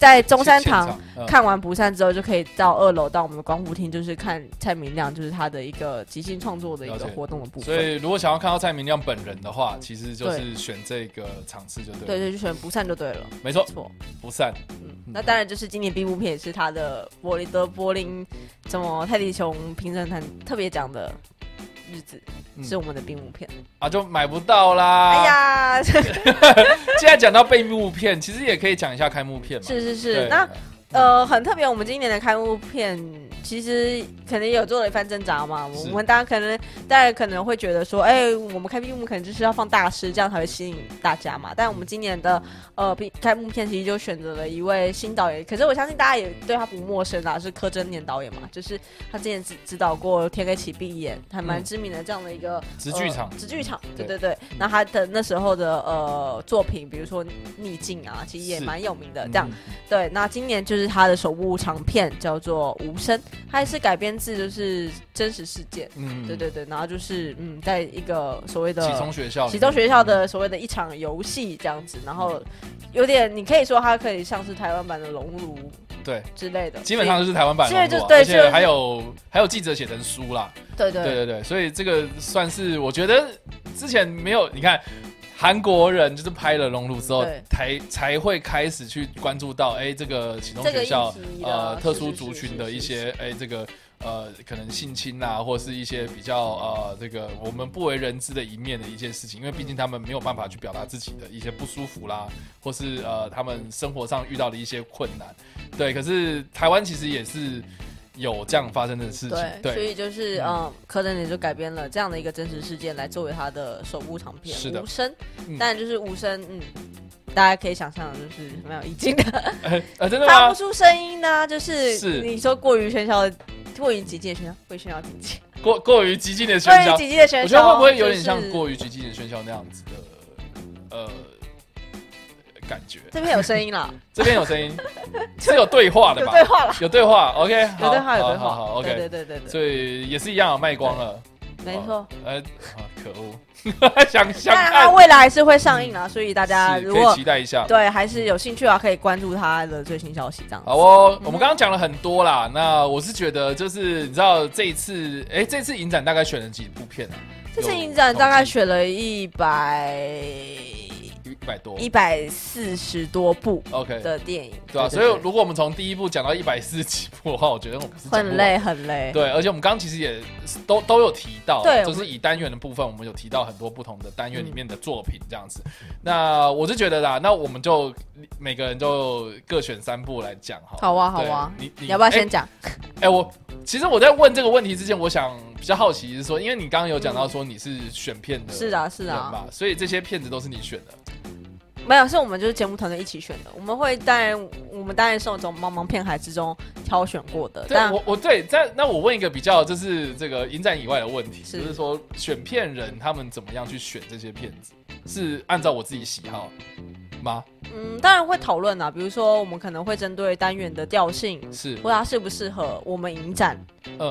在中山堂看完《不散》之后，就可以到二楼到我们的光复厅，就是看蔡明亮，就是他的一个即兴创作的一个活动的部分。所以，如果想要看到蔡明亮本人的话，其实就是选这个场次就对了。对对，就选《不散》就对了。没错，错，《不散》。嗯，那当然就是今年闭幕片也是他的柏林的柏林什么泰迪熊评审团特别讲的。日子是我们的闭幕片、嗯、啊，就买不到啦。哎呀，既然讲到闭幕片，其实也可以讲一下开幕片嘛。是是是，那。呃，很特别，我们今年的开幕片其实可能也有做了一番挣扎嘛。我们大家可能大家可能会觉得说，哎、欸，我们开闭幕可能就是要放大师，这样才会吸引大家嘛。但我们今年的呃开幕片其实就选择了一位新导演，可是我相信大家也对他不陌生啦，是柯震年导演嘛，就是他之前指指导过《天黑请闭眼》，还蛮知名的这样的一个直剧场，直剧场，对对对。那他的那时候的呃作品，比如说《逆境》啊，其实也蛮有名的。这样，嗯、对。那今年就。是他的首部长片，叫做《无声》，它也是改编自就是真实事件。嗯，对对对，然后就是嗯，在一个所谓的启聪学校，启聪学校的所谓的一场游戏这样子，然后有点你可以说它可以像是台湾版的《熔炉》对之类的，基本上就是台湾版的、啊，就对，而且还有还有记者写成书啦。对对对对对，所以这个算是我觉得之前没有你看。韩国人就是拍了《熔炉》之后，才才会开始去关注到，哎、欸，这个启东学校呃特殊族群的一些，哎、欸，这个呃可能性侵啊，或是一些比较呃这个我们不为人知的一面的一件事情，因为毕竟他们没有办法去表达自己的一些不舒服啦，或是呃他们生活上遇到的一些困难，对。可是台湾其实也是。有这样发生的事情，对，对。所以就是嗯，柯震也就改编了这样的一个真实事件来作为他的首部长片，是的。无声，但就是无声，嗯，大家可以想象就是蛮有意境的，呃、欸，真的发不出声音呢、啊，就是。是你说过于喧嚣的，过于激进的喧嚣，过于喧嚣过过于激进的喧嚣，过于激进的喧嚣，我觉得会不会有点像过于激进的喧嚣那样子的，呃。感觉。这边有声音了，这边有声音，是有对话的吧？有对话了，有对话，OK，有对话，有对话，好，OK，对对对对，所以也是一样，卖光了，没错，呃，可恶，想想看，它未来还是会上映啊，所以大家如果期待一下，对，还是有兴趣的话，可以关注他的最新消息，这样。好哦，我们刚刚讲了很多啦，那我是觉得就是你知道这一次，哎，这次影展大概选了几部片啊？这次影展大概选了一百。百多，一百四十多部 OK 的电影，对啊，所以如果我们从第一部讲到一百四十几部的话，我觉得我们是很累很累。对，而且我们刚刚其实也都都有提到，对，就是以单元的部分，我们有提到很多不同的单元里面的作品这样子。那我是觉得啦，那我们就每个人就各选三部来讲好。好啊，好啊，你你要不要先讲？哎，我其实我在问这个问题之前，我想比较好奇是说，因为你刚刚有讲到说你是选片的，是啊是啊，所以这些片子都是你选的。没有，是我们就是节目团队一起选的。我们会当然，我们当然是从茫茫片海之中挑选过的。对，但我我对，在那我问一个比较就是这个影展以外的问题，是就是说选片人他们怎么样去选这些片子，是按照我自己喜好吗？嗯，当然会讨论啊，比如说我们可能会针对单元的调性，是或它适不适合我们影展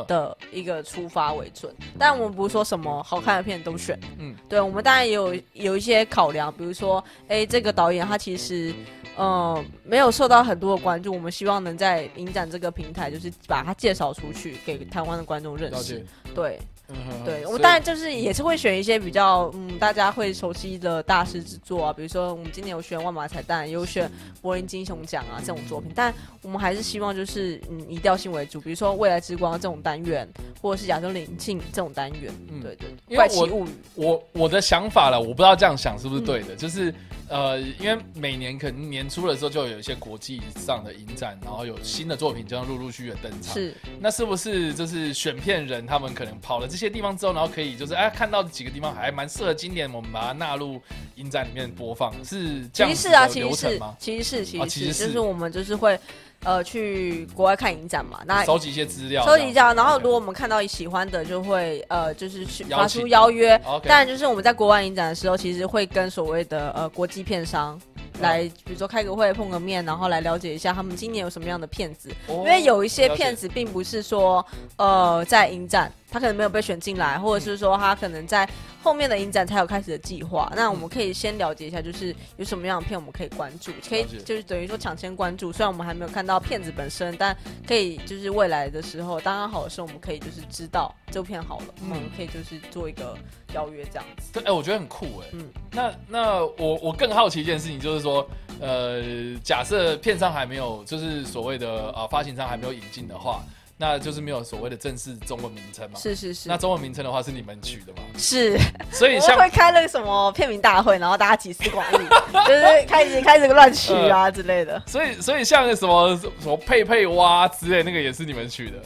的一个出发为准。嗯、但我们不是说什么好看的片都选，嗯，对，我们当然也有有一些考量，比如说，哎，这个导演他其实，嗯，没有受到很多的关注，我们希望能在影展这个平台，就是把它介绍出去，给台湾的观众认识，对。嗯、对，我当然就是也是会选一些比较嗯大家会熟悉的大师之作啊，比如说我们今年有选万马彩蛋，也，有选柏林金熊奖啊这种作品，但我们还是希望就是嗯以调性为主，比如说未来之光这种单元，或者是亚洲灵性这种单元，嗯，对对，怪奇物语，我我的想法了，我不知道这样想是不是对的，嗯、就是呃因为每年可能年初的时候就有一些国际上的影展，然后有新的作品就要陆陆续续的登场，是，那是不是就是选片人他们可能跑了这。些地方之后，然后可以就是哎，看到几个地方还蛮适合今年，我们把它纳入影展里面播放，是这样子的流程吗？其实是，其实是，其实是，就是我们就是会呃去国外看影展嘛，那收集一些资料，收集一下，然后如果我们看到喜欢的，就会呃就是去发出邀约。当然，就是我们在国外影展的时候，其实会跟所谓的呃国际片商。来，比如说开个会、碰个面，然后来了解一下他们今年有什么样的片子。哦、因为有一些片子并不是说，呃，在影展他可能没有被选进来，或者是说他可能在后面的影展才有开始的计划。嗯、那我们可以先了解一下，就是有什么样的片我们可以关注，可以就是等于说抢先关注。虽然我们还没有看到片子本身，但可以就是未来的时候，刚刚好的时候，我们可以就是知道这部片好了，嗯、我们可以就是做一个。邀约这样子，对，哎、欸，我觉得很酷，哎，嗯，那那我我更好奇一件事情，就是说，呃，假设片商还没有，就是所谓的啊发行商还没有引进的话，那就是没有所谓的正式中文名称嘛？是是是。那中文名称的话是你们取的吗？是。所以像会开那个什么片名大会，然后大家集思广益，就是开始开始乱取啊、呃、之类的。所以所以像什么什么佩佩蛙之类，那个也是你们取的。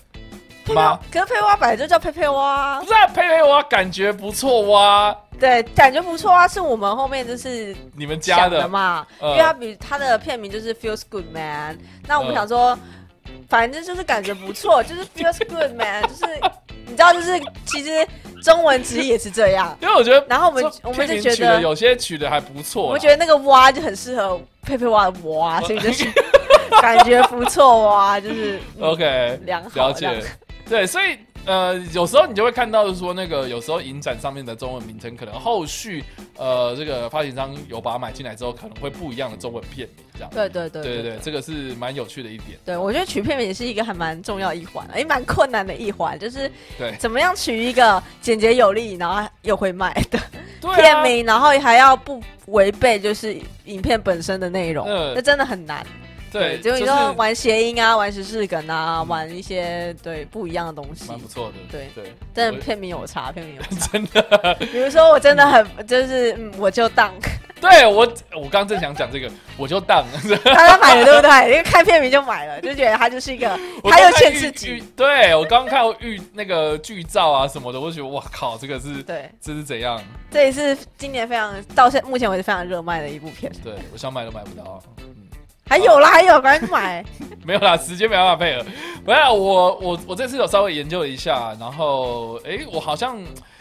吗？可是佩蛙本来就叫佩佩蛙，不是啊，佩佩蛙感觉不错蛙。对，感觉不错啊，是我们后面就是你们家的嘛，因为它比它的片名就是 Feels Good Man，那我们想说，反正就是感觉不错，就是 Feels Good Man，就是你知道，就是其实中文直译也是这样，因为我觉得，然后我们我们就觉得有些取的还不错，我们觉得那个蛙就很适合佩佩蛙的蛙，所以就是 感觉不错哇，就是 OK 良好了解。对，所以呃，有时候你就会看到说，那个有时候影展上面的中文名称，可能后续呃，这个发行商有把它买进来之后，可能会不一样的中文片名这样。对对对对对对，这个是蛮有趣的一点。对，我觉得取片名也是一个还蛮重要一环，也 蛮困难的一环，就是对怎么样取一个简洁有力，然后又会卖的片名，然后还要不违背就是影片本身的内容，那真的很难。对，就你说玩谐音啊，玩时事梗啊，玩一些对不一样的东西，蛮不错的。对对，但片名有差，片名有差，真的。比如说，我真的很就是，嗯，我就当。对我，我刚刚正想讲这个，我就当。他他买了对不对？因为看片名就买了，就觉得他就是一个，他又欠自己。对我刚刚看预那个剧照啊什么的，我就觉得哇靠，这个是，对，这是怎样？这也是今年非常到现目前为止非常热卖的一部片。对我想买都买不到。还有啦，还有，赶紧买。没有啦，时间没办法配合。不要我，我，我这次有稍微研究了一下，然后，哎，我好像。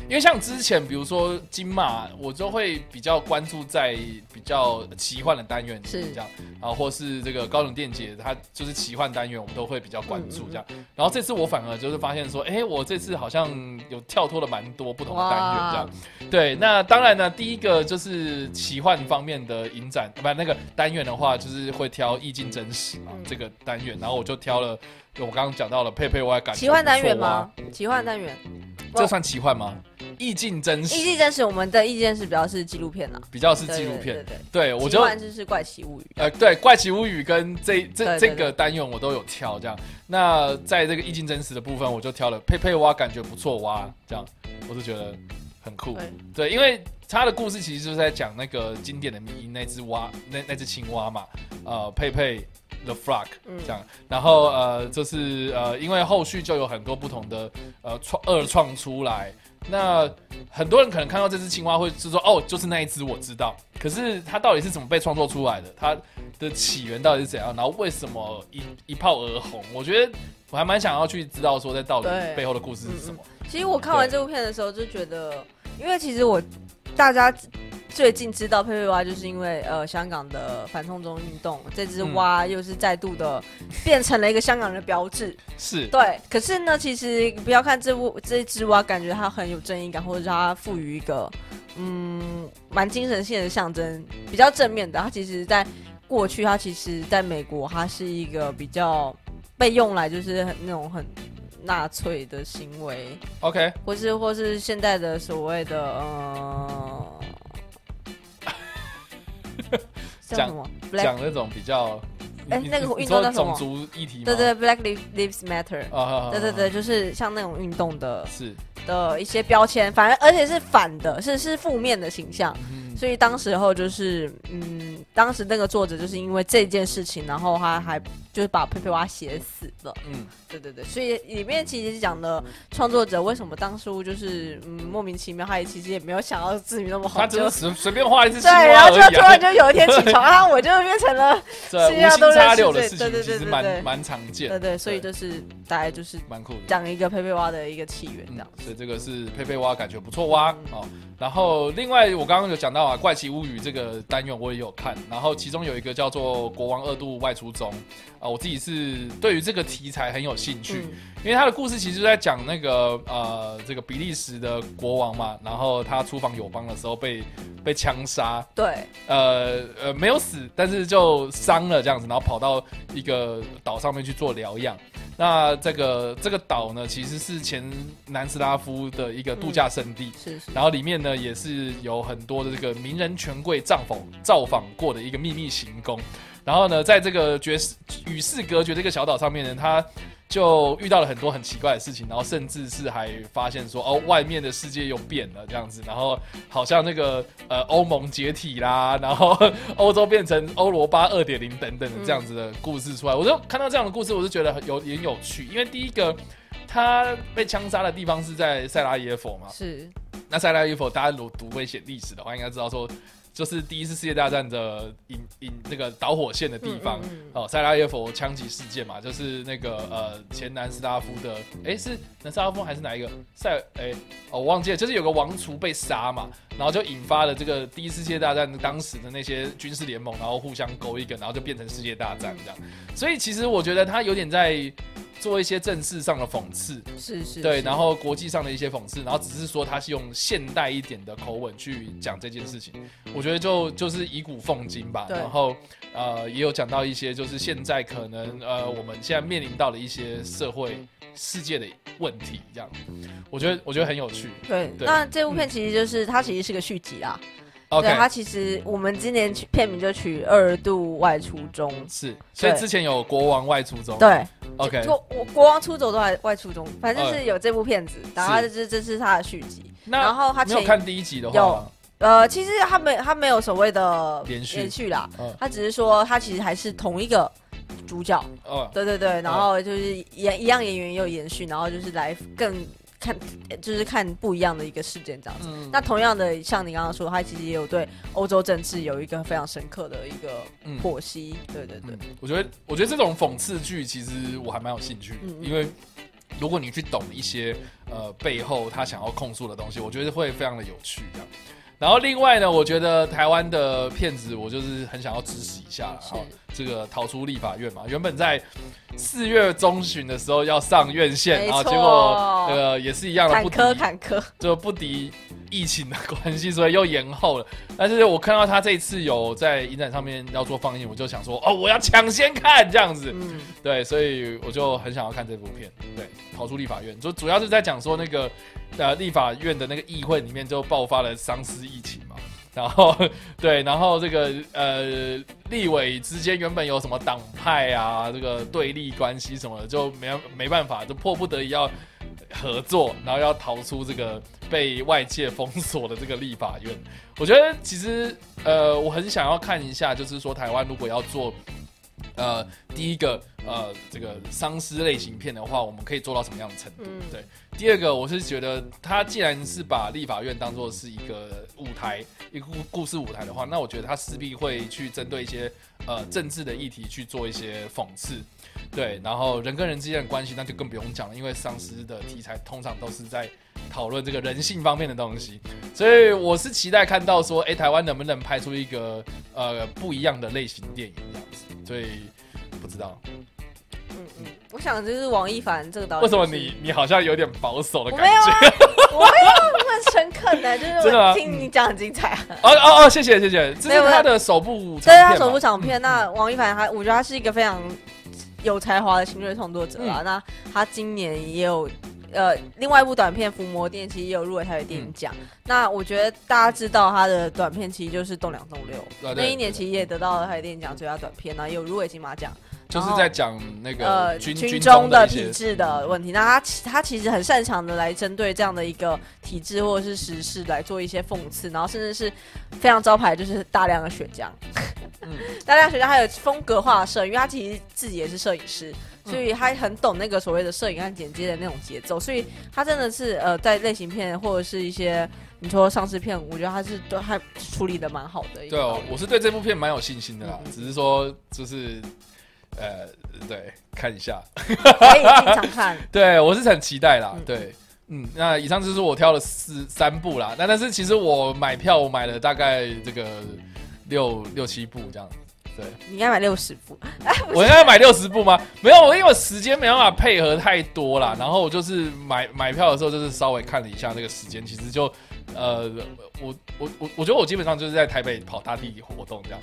因为像之前，比如说金马，我就会比较关注在比较奇幻的单元是。这样，然后或是这个高等电解，它就是奇幻单元，我们都会比较关注这样。然后这次我反而就是发现说，哎，我这次好像有跳脱了蛮多不同的单元这样。对，那当然呢，第一个就是奇幻方面的影展，不，那个单元的话，就是会挑意境真实嘛这个单元，然后我就挑了，我刚刚讲到了佩佩，我还感觉奇幻单元吗？奇幻单元。这算奇幻吗？意境真实，意境真实。我们的意见是比较是纪录片呐，比较是纪录片。对，对，对，对，对，我觉得就是怪奇物语。呃，对，怪奇物语跟这这这个单元我都有挑这样。那在这个意境真实的部分，我就挑了佩佩蛙，感觉不错蛙这样，我是觉得很酷。对，对，因为他的故事其实就是在讲那个经典的迷因那只蛙，那那只青蛙嘛，呃，佩佩。The Frog，这样，嗯、然后呃，就是呃，因为后续就有很多不同的呃创二创出来，那很多人可能看到这只青蛙会是说，哦，就是那一只我知道，可是它到底是怎么被创作出来的？它的起源到底是怎样？然后为什么一一炮而红？我觉得我还蛮想要去知道说，在到底背后的故事是什么。嗯嗯、其实我看完这部片的时候就觉得，因为其实我大家。最近知道佩佩蛙，就是因为呃香港的反送中运动，这只蛙又是再度的变成了一个香港人的标志。是对，可是呢，其实不要看这部这只蛙，感觉它很有正义感，或者是它赋予一个嗯蛮精神性的象征，比较正面的。它其实在过去，它其实在美国，它是一个比较被用来就是很那种很纳粹的行为。OK，或是或是现在的所谓的呃。讲什么？讲那种比较，哎，那个运动叫什么？种族议题？对对，Black Lives Matter。啊对对对，就是像那种运动的，是的一些标签，反而而且是反的，是是负面的形象。所以当时候就是，嗯，当时那个作者就是因为这件事情，然后他还就是把佩佩蛙写死了。嗯，对对对，所以里面其实是讲的创作者为什么当初就是嗯莫名其妙，他也其实也没有想到自己那么好，他只是随随便画一次。对，然后就突然就有一天起床啊，我就变成了 世界上都认识的事情，对对对对，蛮蛮常见。对对，所以就是大概就是蛮酷，讲一个佩佩蛙的一个起源这样。所以这个是佩佩蛙，感觉不错蛙哦。然后另外我刚刚有讲到啊，《怪奇物语》这个单元我也有看，然后其中有一个叫做《国王二度外出中》啊，我自己是对于这个题材很有兴趣，因为他的故事其实就在讲那个呃这个比利时的国王嘛，然后他出访友邦的时候被被枪杀，对，呃呃没有死，但是就伤了这样子，然后跑到一个岛上面去做疗养。那这个这个岛呢，其实是前南斯拉夫的一个度假胜地，是是，然后里面呢。也是有很多的这个名人权贵造访造访过的一个秘密行宫，然后呢，在这个绝世与世隔绝的一个小岛上面呢，他就遇到了很多很奇怪的事情，然后甚至是还发现说哦，外面的世界又变了这样子，然后好像那个呃欧盟解体啦，然后欧洲变成欧罗巴二点零等等的这样子的故事出来，我就看到这样的故事，我就觉得有点有趣，因为第一个他被枪杀的地方是在塞拉耶夫嘛，是。那塞拉耶夫，大家如果读危险历史的话，应该知道说，就是第一次世界大战的引引那个导火线的地方。嗯嗯嗯哦，塞拉耶夫枪击事件嘛，就是那个呃前南斯拉夫的，哎、欸、是南斯拉夫还是哪一个塞？哎、欸、哦我忘记了，就是有个王储被杀嘛，然后就引发了这个第一次世界大战当时的那些军事联盟，然后互相勾一个，然后就变成世界大战这样。所以其实我觉得他有点在。做一些政治上的讽刺，是是，对，然后国际上的一些讽刺，然后只是说他是用现代一点的口吻去讲这件事情，我觉得就就是以古奉今吧。然后呃，也有讲到一些就是现在可能呃我们现在面临到的一些社会世界的问题，这样，我觉得我觉得很有趣。对，对。那这部片其实就是、嗯、它其实是个续集啦。对，它其实我们今年片名就取二度外出中，是，所以之前有国王外出中，对，OK，国国王出走都还外出中，反正是有这部片子，然后这是。这是他的续集，然后他没有看第一集的话，有，呃，其实他没他没有所谓的连续。连续啦，他只是说他其实还是同一个主角，哦，对对对，然后就是演一样演员也有延续，然后就是来更。看，就是看不一样的一个事件这样子。嗯、那同样的，像你刚刚说，他其实也有对欧洲政治有一个非常深刻的一个剖析。嗯、对对对、嗯，我觉得，我觉得这种讽刺剧其实我还蛮有兴趣，嗯、因为如果你去懂一些呃背后他想要控诉的东西，我觉得会非常的有趣这样。然后另外呢，我觉得台湾的片子，我就是很想要支持一下。好，这个逃出立法院嘛，原本在四月中旬的时候要上院线，然后结果呃也是一样的，坎坷坎坷，就不敌疫情的关系，所以又延后了。但是我看到他这一次有在影展上面要做放映，我就想说，哦，我要抢先看这样子。嗯，对，所以我就很想要看这部片。对，逃出立法院，就主要是在讲说那个呃立法院的那个议会里面就爆发了丧尸疫情嘛。然后对，然后这个呃立委之间原本有什么党派啊，这个对立关系什么的，就没没办法，就迫不得已要合作，然后要逃出这个被外界封锁的这个立法院。我觉得其实呃我很想要看一下，就是说台湾如果要做呃第一个呃这个丧尸类型片的话，我们可以做到什么样的程度？对。第二个，我是觉得他既然是把立法院当做是一个舞台，一个故故事舞台的话，那我觉得他势必会去针对一些呃政治的议题去做一些讽刺，对，然后人跟人之间的关系那就更不用讲了，因为丧尸的题材通常都是在讨论这个人性方面的东西，所以我是期待看到说，哎，台湾能不能拍出一个呃不一样的类型电影这样子，所以不知道。我想就是王一凡这个导演，为什么你你好像有点保守的感觉？我没有啊，我没有那么诚恳的，就是我听你讲很精彩。哦哦哦，谢谢谢谢，这是他的首部，这是他首部长片。那王一凡他，我觉得他是一个非常有才华的新锐创作者啊。那他今年也有呃另外一部短片《伏魔殿》，其实也有入围台北电影奖。那我觉得大家知道他的短片其实就是《栋梁栋六》，那一年其实也得到了台北电影奖最佳短片，然后也有入围金马奖。就是在讲那个呃军中的体制的问题，那他他其实很擅长的来针对这样的一个体制或者是时事来做一些讽刺，然后甚至是非常招牌就是大量的血浆，嗯，大量血浆还有风格化的摄影，因为他其实自己也是摄影师，所以他很懂那个所谓的摄影和剪接的那种节奏，所以他真的是呃在类型片或者是一些你说丧尸片，我觉得他是都还处理的蛮好的。对哦，我是对这部片蛮有信心的啦，嗯、只是说就是。呃，对，看一下，可以经常看。对，我是很期待啦。嗯、对，嗯，那以上就是我挑了四三部啦。那但是其实我买票，我买了大概这个六六七部这样。对，你应该买六十部。我应该买六十部吗？没有，我因为我时间没办法配合太多啦。然后我就是买买票的时候，就是稍微看了一下那个时间，其实就呃，我我我我觉得我基本上就是在台北跑大地活动这样。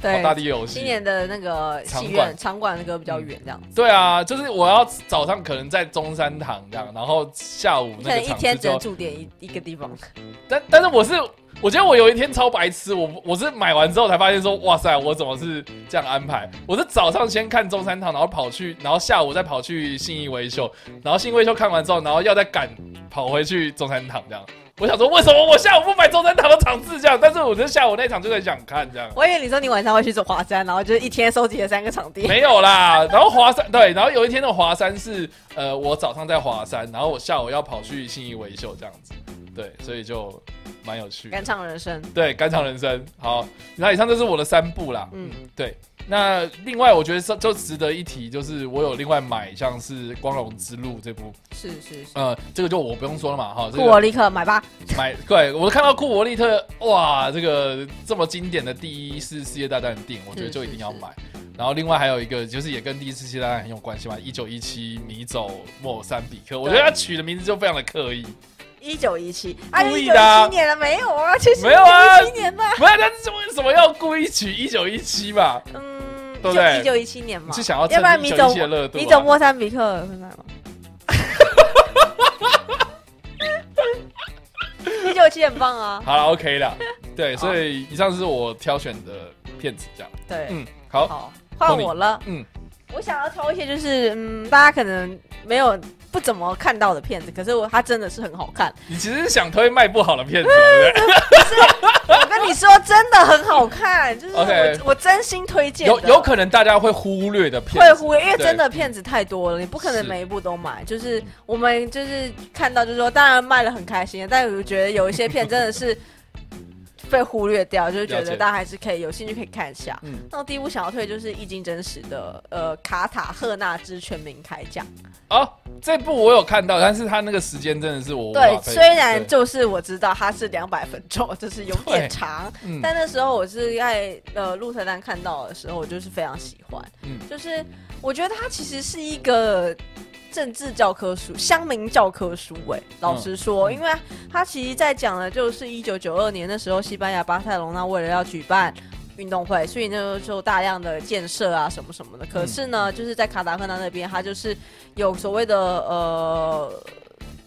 对，大地游戏。今年的那个戏院场馆那个比较远，这样子。对啊，就是我要早上可能在中山堂这样，然后下午那个一天只能驻点一一个地方。但但是我是，我觉得我有一天超白痴，我我是买完之后才发现说，哇塞，我怎么是这样安排？我是早上先看中山堂，然后跑去，然后下午再跑去信义维修，然后信义维修看完之后，然后要再赶跑回去中山堂这样。我想说，为什么我下午不买中山堂的场次这样？但是我觉得下午那场就很想看这样。我以为你说你晚上会去走华山，然后就是一天收集了三个场地。没有啦，然后华山对，然后有一天的华山是呃，我早上在华山，然后我下午要跑去信义维修这样子，对，所以就蛮有趣。肝肠人生，对，肝肠人生。好，那以上就是我的三部啦。嗯，对。那另外，我觉得就值得一提，就是我有另外买，像是《光荣之路》这部，是是是，呃，这个就我不用说了嘛，哈，库伯利克买吧，买，对，我看到库伯利特，哇，这个这么经典的第一次世界大战的电影，我觉得就一定要买。然后另外还有一个，就是也跟第一次世界大战很有关系嘛，《一九一七迷走莫桑比克》，我觉得他取的名字就非常的刻意，一九一七，啊，一九，一七年了没有啊？其实没有啊，一七年吧，不是，但是为什么要故意取一九一七嘛？嗯。对对，一九一七年嘛，是想要，要不然迷走迷走莫桑比克会买吗？一九一七很棒啊！好了，OK 了，对，所以以上是我挑选的片子，这样。对，嗯，好，好，换我了，嗯。我想要挑一些，就是嗯，大家可能没有不怎么看到的片子，可是我它真的是很好看。你其实是想推卖不好的片子，对不对？不是，我跟你说，真的很好看，就是 我 Okay. 我真心推荐。有有可能大家会忽略的片子，会忽略，因为真的片子太多了，你不可能每一部都买。是就是我们就是看到，就是说，当然卖的很开心，但我觉得有一些片真的是。被忽略掉，就是觉得大家还是可以有兴趣可以看一下。嗯，那第一部想要推就是《一经真实》的呃《卡塔赫纳之全民开讲》。哦，这部我有看到，但是他那个时间真的是我对，虽然就是我知道它是两百分钟，就是有点长，嗯、但那时候我是在呃鹿特丹看到的时候，我就是非常喜欢。嗯，就是我觉得它其实是一个政治教科书、乡民教科书。哎，老实说，嗯、因为他其实在讲的就是一九九二年的时候，西班牙巴塞隆那为了要举办运动会，所以呢就大量的建设啊什么什么的。可是呢，就是在卡达赫纳那边，他就是有所谓的呃。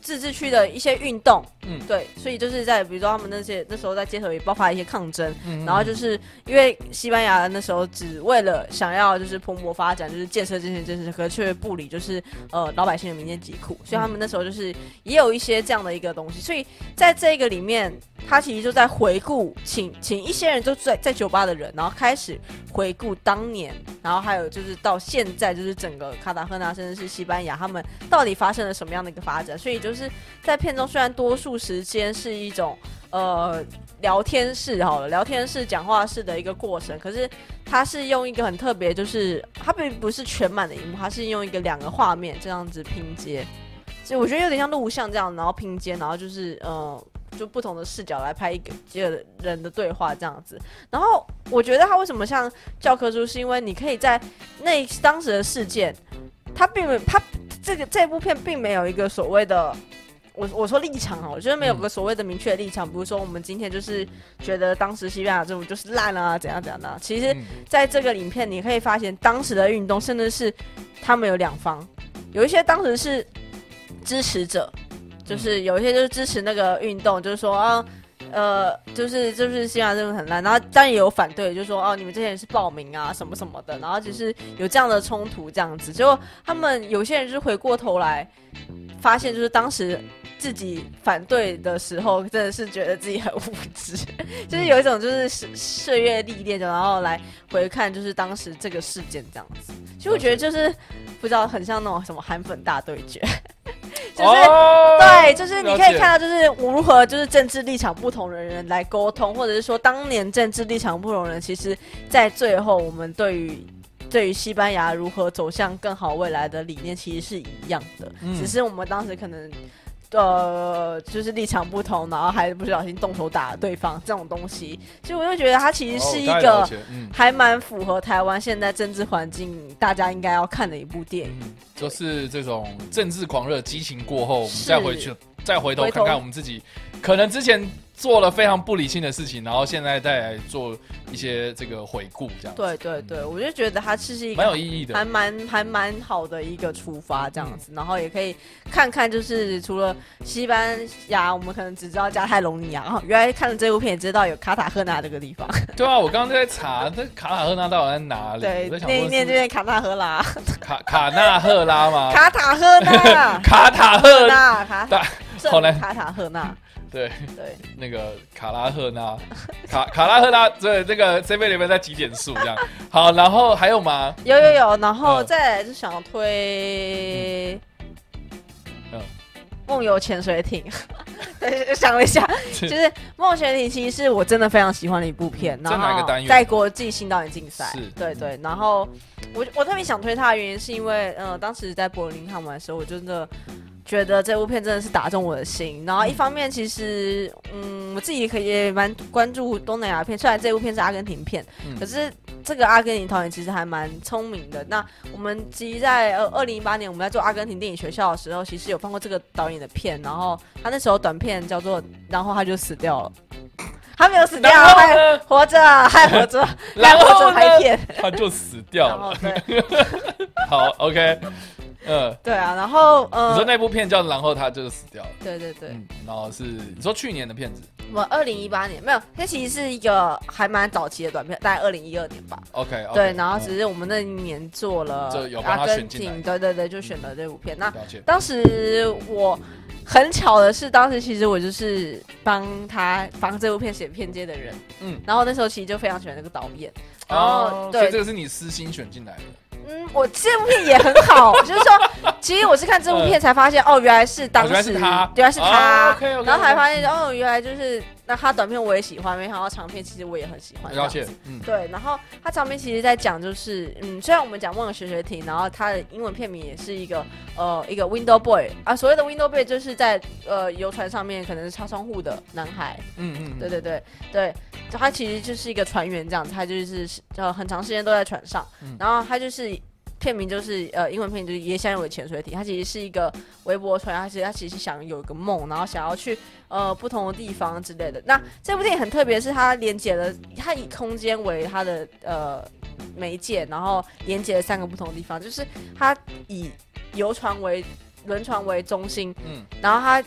自治区的一些运动，嗯，对，所以就是在比如说他们那些那时候在街头也爆发一些抗争，嗯，然后就是因为西班牙那时候只为了想要就是蓬勃发展，就是建设这些建设，可却不理就是呃老百姓的民间疾苦，所以他们那时候就是也有一些这样的一个东西，所以在这个里面，他其实就在回顾，请请一些人就在在酒吧的人，然后开始回顾当年，然后还有就是到现在就是整个卡塔赫纳甚至是西班牙，他们到底发生了什么样的一个发展，所以就。就是在片中，虽然多数时间是一种呃聊天式好了，聊天式讲话式的一个过程，可是它是用一个很特别，就是它并不是全满的荧幕，它是用一个两个画面这样子拼接，所以我觉得有点像录像这样，然后拼接，然后就是呃就不同的视角来拍一个几个人的对话这样子。然后我觉得它为什么像教科书，是因为你可以在那当时的事件，它并没有它。这个这部片并没有一个所谓的，我我说立场哈，我觉得没有个所谓的明确的立场。比如说，我们今天就是觉得当时西班牙政府就是烂啊，怎样怎样的。其实，在这个影片你可以发现，当时的运动甚至是他们有两方，有一些当时是支持者，就是有一些就是支持那个运动，就是说啊。呃，就是就是西班牙政府很烂，然后当然也有反对，就说哦，你们这些人是暴民啊，什么什么的，然后就是有这样的冲突这样子。结果他们有些人就是回过头来，发现就是当时自己反对的时候，真的是觉得自己很无知，就是有一种就是岁月历练的，然后来回看就是当时这个事件这样子。其实我觉得就是不知道很像那种什么韩粉大对决。就是、哦、对，就是你可以看到，就是如何就是政治立场不同的人来沟通，或者是说当年政治立场不同的人，其实，在最后我们对于对于西班牙如何走向更好未来的理念，其实是一样的，嗯、只是我们当时可能。呃，就是立场不同，然后还不小心动手打了对方这种东西，所以我就觉得它其实是一个还蛮符合台湾现在政治环境，大家应该要看的一部电影。嗯，就是这种政治狂热激情过后，我们再回去再回头看看我们自己，可能之前。做了非常不理性的事情，然后现在再来做一些这个回顾，这样。对对对，我就觉得它其实是一个蛮有意义的，还蛮还蛮好的一个出发，这样子，嗯、然后也可以看看，就是除了西班牙，我们可能只知道加泰隆尼亚，原来看了这部片也知道有卡塔赫纳这个地方。对啊，我刚刚在查，这卡塔赫纳到底在哪里？对，念一念这边卡纳赫拉，卡卡纳赫拉吗？卡塔赫纳，卡塔赫纳，卡塔，好嘞，卡塔赫纳。对对，那个卡拉赫纳，卡卡拉赫纳，对，这个 C 位里面在几点数这样？好，然后还有吗？有有有，然后再来就想要推，嗯，梦游潜水艇。对，想了一下，就是《梦游潜水艇》其实是我真的非常喜欢的一部片。然后在国际新导演竞赛，是对对。然后我我特别想推它的原因，是因为呃，当时在柏林看完的时候，我真的。觉得这部片真的是打中我的心，然后一方面其实，嗯，我自己可以也蛮关注东南亚片，虽然这部片是阿根廷片，嗯、可是这个阿根廷导演其实还蛮聪明的。那我们其实在呃二零一八年我们在做阿根廷电影学校的时候，其实有放过这个导演的片，然后他那时候短片叫做，然后他就死掉了，他没有死掉，还活着，还活着，还活着拍片，他就死掉了。对。好，OK。嗯，对啊，然后呃，你说那部片叫，然后他就是死掉了。对对对，嗯，然后是你说去年的片子，我二零一八年没有，那其实是一个还蛮早期的短片，大概二零一二年吧。OK，对，然后只是我们那一年做了阿根廷，对对对，就选了这部片。那当时我很巧的是，当时其实我就是帮他帮这部片写片接的人，嗯，然后那时候其实就非常喜欢那个导演，然后对，这个是你私心选进来的。嗯，我这部片也很好，就是说，其实我是看这部片才发现，哦，原来是当时，原来是他，然后还发现，哦，原来就是那他短片我也喜欢，没想到长片其实我也很喜欢。了解，嗯，对，然后他长片其实在讲就是，嗯，虽然我们讲梦游潜水艇，然后他的英文片名也是一个呃一个 Window Boy 啊，所谓的 Window Boy 就是在呃游船上面可能是擦窗户的男孩，嗯嗯，对对对。对，就他其实就是一个船员这样子，他就是呃很长时间都在船上，然后他就是。片名就是呃，英文片名就是也想有个潜水艇。它其实是一个微博船，它其实它其实想有一个梦，然后想要去呃不同的地方之类的。那这部电影很特别，是它连接了，它以空间为它的呃媒介，然后连接了三个不同的地方，就是它以游船为轮船为中心，嗯，然后它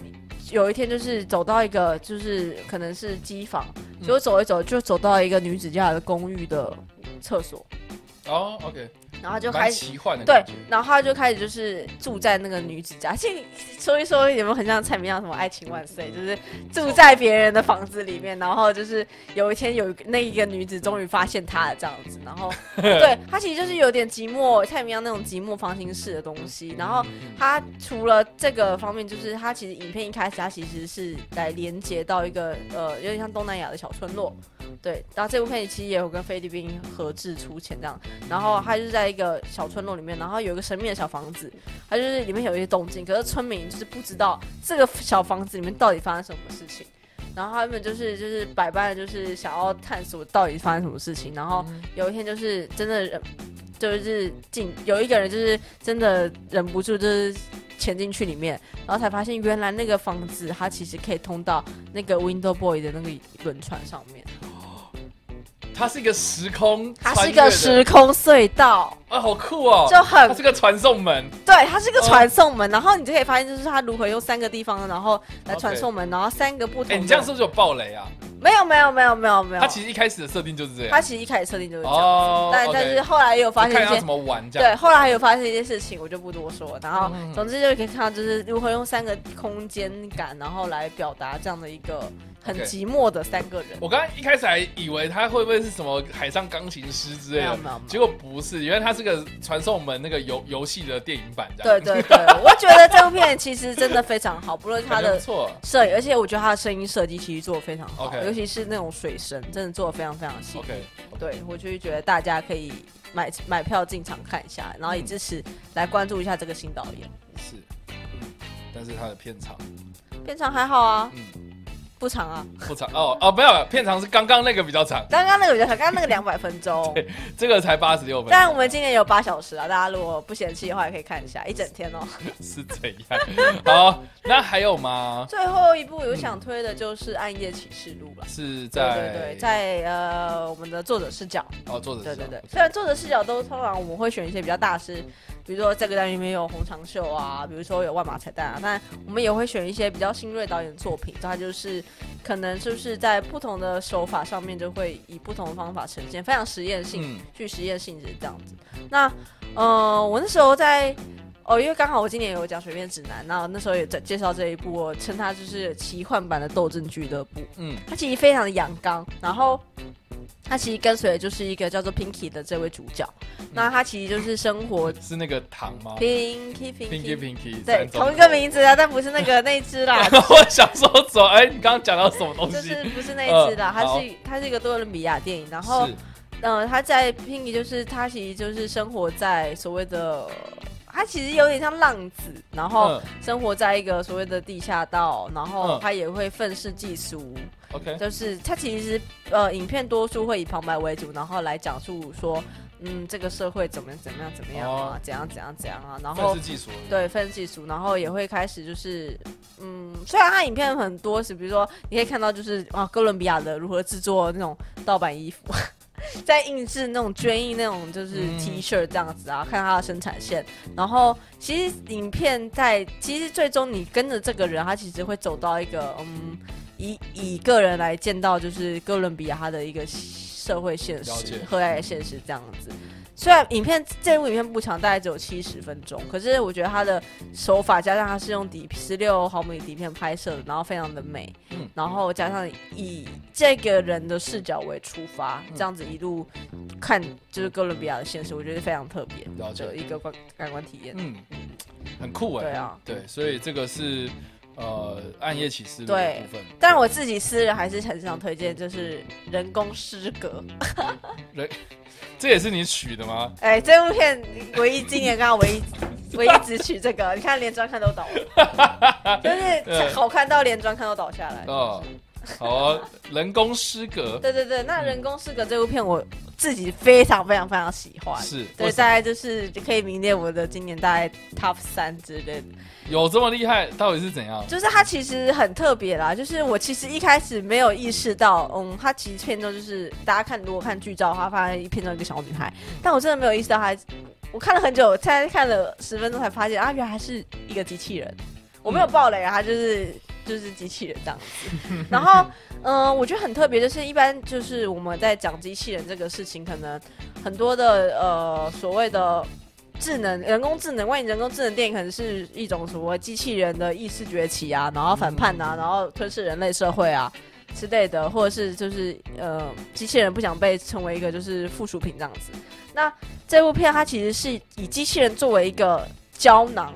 有一天就是走到一个就是可能是机房，结果走一走就走到一个女子家的公寓的厕所。哦，OK。然后就开始对，然后他就开始就是住在那个女子家。其实说一说有没有很像蔡明亮什么爱情万岁，就是住在别人的房子里面。然后就是有一天有那一个女子终于发现他了这样子。然后 对他其实就是有点寂寞，蔡明亮那种寂寞方心式的东西。然后他除了这个方面，就是他其实影片一开始他其实是来连接到一个呃有点像东南亚的小村落。对，然后这部片其实也有跟菲律宾合制出钱这样。然后他就是在。一个小村落里面，然后有一个神秘的小房子，它就是里面有一些动静，可是村民就是不知道这个小房子里面到底发生什么事情，然后他们就是就是百般的就是想要探索到底发生什么事情，然后有一天就是真的忍，就是进有一个人就是真的忍不住就是潜进去里面，然后才发现原来那个房子它其实可以通到那个 Window Boy 的那个轮船上面。它是一个时空，它是一个时空隧道啊，好酷哦！就很，它是个传送门，对，它是个传送门。然后你就可以发现，就是它如何用三个地方，然后来传送门，然后三个不同。哎，你这样是不是有爆雷啊？没有，没有，没有，没有，没有。它其实一开始的设定就是这样。它其实一开始设定就是这样，但但是后来也有发现一些怎么玩这样。对，后来还有发现一件事情，我就不多说。然后，总之就可以看到，就是如何用三个空间感，然后来表达这样的一个。很寂寞的三个人。Okay. 我刚刚一开始还以为他会不会是什么海上钢琴师之类的，结果不是，原来他是个传送门那个游游戏的电影版。对对对，我觉得这部片其实真的非常好，不论他的摄影，而且我觉得他的声音设计其实做的非常好，Okay. 尤其是那种水声，真的做的非常非常细。OK，对我就觉得大家可以买买票进场看一下，然后以支持来关注一下这个新导演。是，但是他的片场，片场还好啊。嗯不长啊，不长哦哦，没有，片长是刚刚那个比较长，刚刚那个比较长，刚刚那个两百分钟，对，这个才八十六分钟。但我们今年有八小时啊，大家如果不嫌弃的话，也可以看一下一整天哦。是怎样？好，那还有吗？最后一部有想推的就是《暗夜启示录》了，是在对对对，在呃我们的作者视角哦，作者对对对，虽然作者视角都通常我们会选一些比较大师。比如说这个单元里面有红长袖啊，比如说有万马彩蛋啊，但我们也会选一些比较新锐导演的作品，它就是可能就是在不同的手法上面就会以不同的方法呈现，非常实验性，具实验性质这样子。那呃，我那时候在哦，因为刚好我今年有讲《水面指南》，那那时候也在介绍这一部，我称它就是奇幻版的《斗争俱乐部》。嗯，它其实非常的阳刚，然后。他其实跟随的就是一个叫做 Pinky 的这位主角，嗯、那他其实就是生活是那个糖吗？Pinky Pinky Pinky Pinky，对，同一个名字啊，但不是那个那只啦。我想说走，哎、欸，你刚刚讲到什么东西？就是不是那一只啦，它、呃、是它是一个多伦比亚电影，然后嗯是，他、呃、在 Pinky 就是他其实就是生活在所谓的。他其实有点像浪子，然后生活在一个所谓的地下道，然后他也会愤世嫉俗。OK，就是他其实呃，影片多数会以旁白为主，然后来讲述说，嗯，这个社会怎么怎么样怎么样啊，怎样怎样怎样啊，然后愤世嫉俗，对，愤世嫉俗，然后也会开始就是，嗯，虽然他影片很多是，比如说你可以看到就是啊，哥伦比亚的如何制作那种盗版衣服。在印制那种捐印那种就是 T 恤这样子啊，嗯、看他的生产线。然后其实影片在其实最终你跟着这个人，他其实会走到一个嗯，以以个人来见到就是哥伦比亚他的一个社会现实、和谐现实这样子。虽然影片这部影片不长，大概只有七十分钟，可是我觉得它的手法加上它是用底十六毫米底片拍摄的，然后非常的美，嗯、然后加上以这个人的视角为出发，嗯、这样子一路看就是哥伦比亚的现实，我觉得非常特别的一个观感官体验。嗯，很酷哎。对啊，对，所以这个是呃暗夜启示录的部分。但是我自己私人还是很想推荐，就是人工失格。人。这也是你取的吗？哎、欸，这部片唯一今年刚刚唯一唯一只取这个，你看连专看都倒了，就是好看到连专看都倒下来。哦，好，人工失格。对对对，那人工失格这部片我自己非常非常非常喜欢。是，对，大概就是可以名列我的今年大概 top 三之类的。有这么厉害？到底是怎样？就是它其实很特别啦。就是我其实一开始没有意识到，嗯，它其实片中就是大家看，如果看剧照的话，发现片中一个小女孩，但我真的没有意识到她。我看了很久，才看了十分钟才发现啊，原来还是一个机器人。我没有爆雷啊，它就是就是机器人这样子。然后，嗯、我觉得很特别，就是一般就是我们在讲机器人这个事情，可能很多的呃所谓的。智能人工智能，万一人工智能电影可能是一种什么机器人的意识崛起啊，然后反叛啊，然后吞噬人类社会啊之类的，或者是就是呃机器人不想被成为一个就是附属品这样子。那这部片它其实是以机器人作为一个胶囊，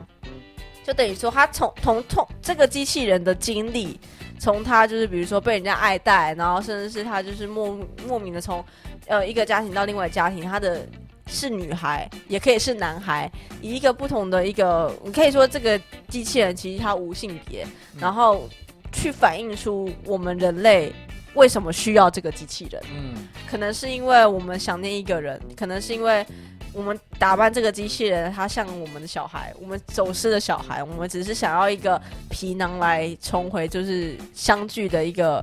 就等于说它从从从这个机器人的经历，从它就是比如说被人家爱戴，然后甚至是他就是莫莫名的从呃一个家庭到另外一个家庭，他的。是女孩，也可以是男孩，以一个不同的一个，你可以说这个机器人其实它无性别，嗯、然后去反映出我们人类为什么需要这个机器人。嗯，可能是因为我们想念一个人，可能是因为我们打扮这个机器人，它像我们的小孩，我们走失的小孩，我们只是想要一个皮囊来重回就是相聚的一个。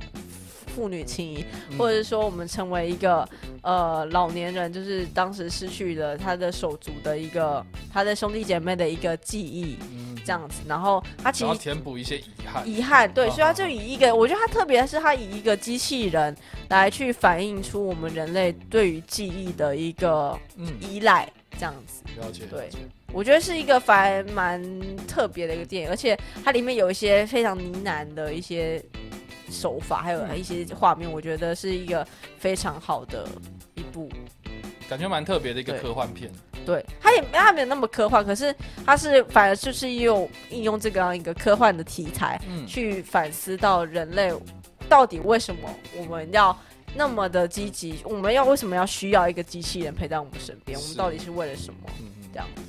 父女情谊，或者是说我们成为一个呃老年人，就是当时失去了他的手足的一个他的兄弟姐妹的一个记忆，嗯、这样子。然后他其实填补一些遗憾，遗憾对，所以他就以一个，我觉得他特别是他以一个机器人来去反映出我们人类对于记忆的一个依赖，这样子。了解，对，我觉得是一个反蛮特别的一个电影，而且它里面有一些非常呢喃的一些。手法还有一些画面，我觉得是一个非常好的一部，感觉蛮特别的一个科幻片。对，它也它没有那么科幻，可是它是反而就是用应用这个样一个科幻的题材，嗯，去反思到人类到底为什么我们要那么的积极，我们要为什么要需要一个机器人陪在我们身边？我们到底是为了什么？嗯嗯，这样子。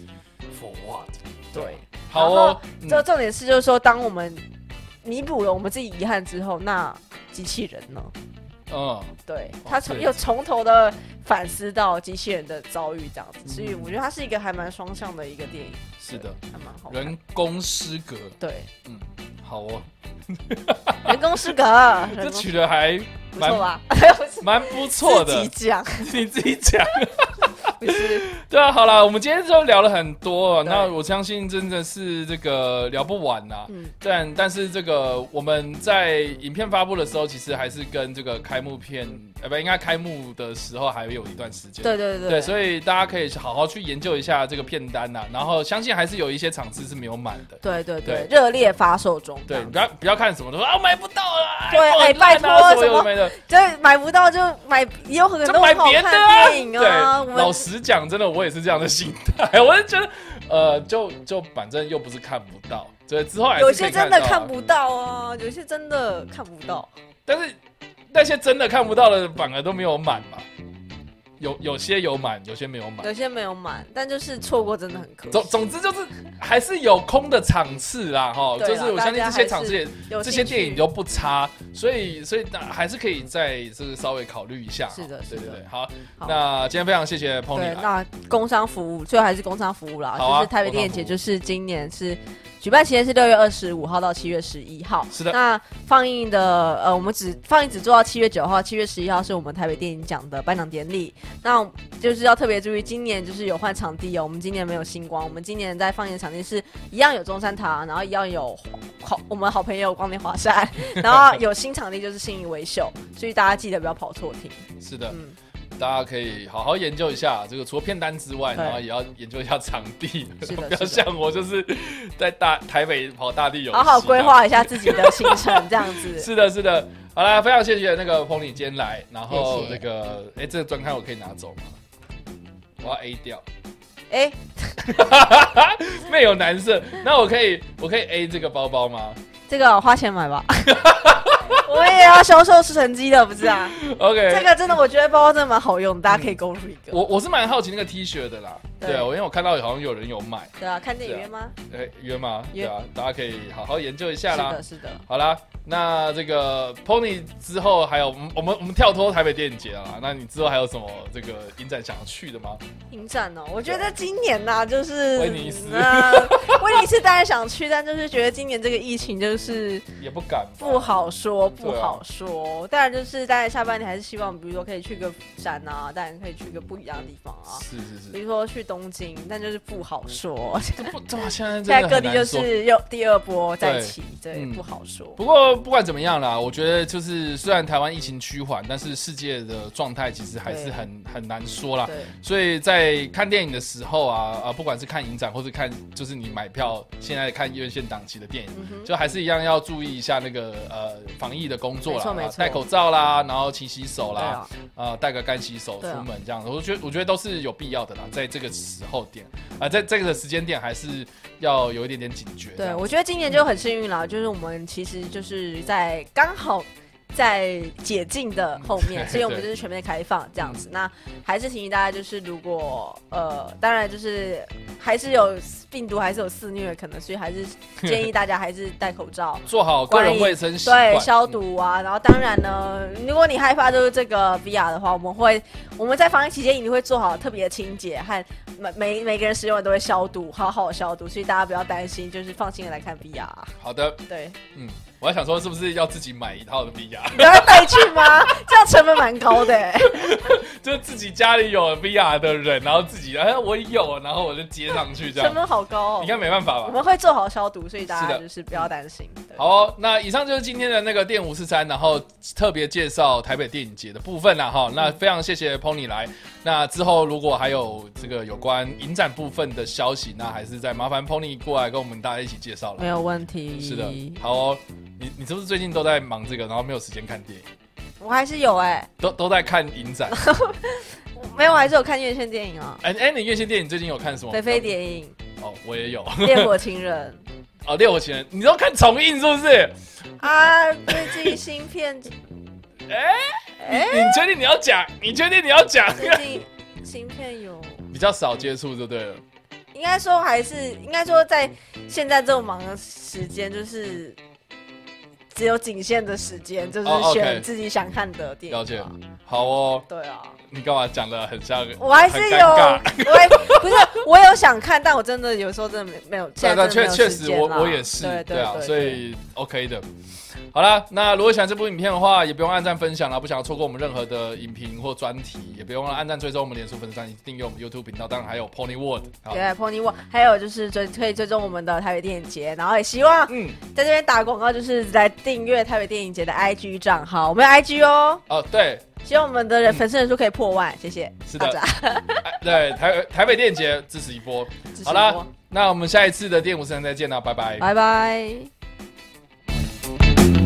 For what？对，好哦。这重点是就是说，当我们弥补了我们自己遗憾之后，那机器人呢？嗯，对，他从又从头的反思到机器人的遭遇这样子，所以我觉得它是一个还蛮双向的一个电影。是的，还蛮好。人工失格。对，嗯，好哦。人工失格，这取的还不错吧？蛮不错的。自己讲，你自己讲。对啊，好啦，我们今天就聊了很多，那我相信真的是这个聊不完呐。嗯，但但是这个我们在影片发布的时候，其实还是跟这个开幕片，呃，不，应该开幕的时候还有一段时间。对对对。对，所以大家可以好好去研究一下这个片单呐，然后相信还是有一些场次是没有满的。对对对，热烈发售中。对，不要不要看什么都说啊买不到啊。对，哎，拜托什么没的，就买不到就买，也有很多买别的电影啊。对，老实讲，真的我也。是这样的心态，我就觉得，呃，就就反正又不是看不到，所以之后还是有些真的看不到啊，有些真的看不到。但是那些真的看不到的反而都没有满嘛。有有些有满，有些没有满，有些没有满，但就是错过真的很可惜。总总之就是还是有空的场次啦，哈，就是我相信这些场次也这些电影都不差，所以所以还是可以再就是稍微考虑一下。是的，是的，对对对，好，那今天非常谢谢 Pony。那工商服务最后还是工商服务啦，就是台北电影节，就是今年是。举办期间是六月二十五号到七月十一号。是的。那放映的呃，我们只放映只做到七月九号，七月十一号是我们台北电影奖的颁奖典礼。那就是要特别注意，今年就是有换场地哦。我们今年没有星光，我们今年在放映的场地是一样有中山堂，然后一样有好我们好朋友光年华山，然后有新场地就是信义维秀，所以大家记得不要跑错厅。是的。嗯。大家可以好好研究一下这个，除了片单之外，然后也要研究一下场地，不要像我就是在大台北跑大地游，好好规划一下自己的行程，这样子。是的，是的。好啦，非常谢谢那个 Pony 今天来，然后那个，哎、欸，这个专刊我可以拿走吗？我要 A 掉。哎、欸，没有男色，那我可以，我可以 A 这个包包吗？这个花钱买吧。我也要销售出成绩的，不是啊？OK，这个真的，我觉得包包真的蛮好用，大家可以购入一个。我我是蛮好奇那个 T 恤的啦，对啊，我因为我看到好像有人有买。对啊，看电影约吗？哎，约吗？对啊，大家可以好好研究一下啦。是的，是的。好啦，那这个 Pony 之后还有我们我们我们跳脱台北电影节啊，那你之后还有什么这个影展想要去的吗？影展哦，我觉得今年呐，就是威尼斯，威尼斯当然想去，但就是觉得今年这个疫情就是也不敢，不好说。不好说，当然就是大概下半年还是希望，比如说可以去个釜山啊，当然可以去个不一样的地方啊。是是是，比如说去东京，但就是不好说。这不，现在现在各地就是又第二波再起，对，不好说。不过不管怎么样啦，我觉得就是虽然台湾疫情趋缓，但是世界的状态其实还是很很难说啦。所以在看电影的时候啊啊，不管是看影展或是看就是你买票现在看院线档期的电影，就还是一样要注意一下那个呃防疫的工作啦，戴口罩啦，然后勤洗手啦，啊，呃，带个干洗手出门这样子，我觉得我觉得都是有必要的啦，在这个时候点啊，在这个时间点还是要有一点点警觉。对，我觉得今年就很幸运了，就是我们其实就是在刚好。在解禁的后面，所以我们就是全面开放这样子。那还是提醒大家，就是如果呃，当然就是还是有病毒，还是有肆虐可能，所以还是建议大家还是戴口罩，做好个人卫生，对消毒啊。然后当然呢，如果你害怕就是这个 VR 的话，我们会我们在防疫期间一定会做好特别的清洁和每每每个人使用的都会消毒，好好消毒，所以大家不要担心，就是放心的来看 VR。好的，对，嗯。我还想说，是不是要自己买一套的 VR？你要带去吗？这样成本蛮高的。就自己家里有 VR 的人，然后自己，哎，我有，然后我就接上去，这样成本好高哦。应该没办法吧？我们会做好消毒，所以大家就是不要担心。好哦，那以上就是今天的那个电五四三，然后特别介绍台北电影节的部分了哈。那非常谢谢 Pony 来。那之后如果还有这个有关影展部分的消息，那还是再麻烦 Pony 过来跟我们大家一起介绍了。没有问题。是的，好哦。你你是不是最近都在忙这个，然后没有时间看电影？我还是有哎、欸，都都在看影展。没有，我还是有看院线电影啊。哎哎、欸，你院线电影最近有看什么？飞飞电影。哦，我也有。烈火情人。哦，烈火情人，你都看重映是不是？啊，最近新片。哎 哎、欸，你确定你要讲？你确定你要讲？最近新片有比较少接触就对了。应该说还是应该说在现在这么忙的时间，就是。只有仅限的时间，就是选自己想看的电影。了解，好哦。对啊，你干嘛讲的很像？我还是有，我 不是我有想看，但我真的有时候真的没没有。对，确确实我我也是，对啊，所以 OK 的。好了，那如果喜欢这部影片的话，也不用按赞分享了。不想要错过我们任何的影评或专题，也不用按赞追踪我们脸书粉丝专页，订阅我们 YouTube 频道。当然还有 Pony World，对，Pony World，还有就是追可以追踪我们的台北电影节。然后也希望嗯，在这边打广告，就是来订阅台北电影节的 IG 账号。我们有 IG 哦。哦，对，希望我们的人粉丝人数可以破万，谢谢。是的，对台台北电影节支持一波。好了，那我们下一次的电影五三再见了，拜拜，拜拜。you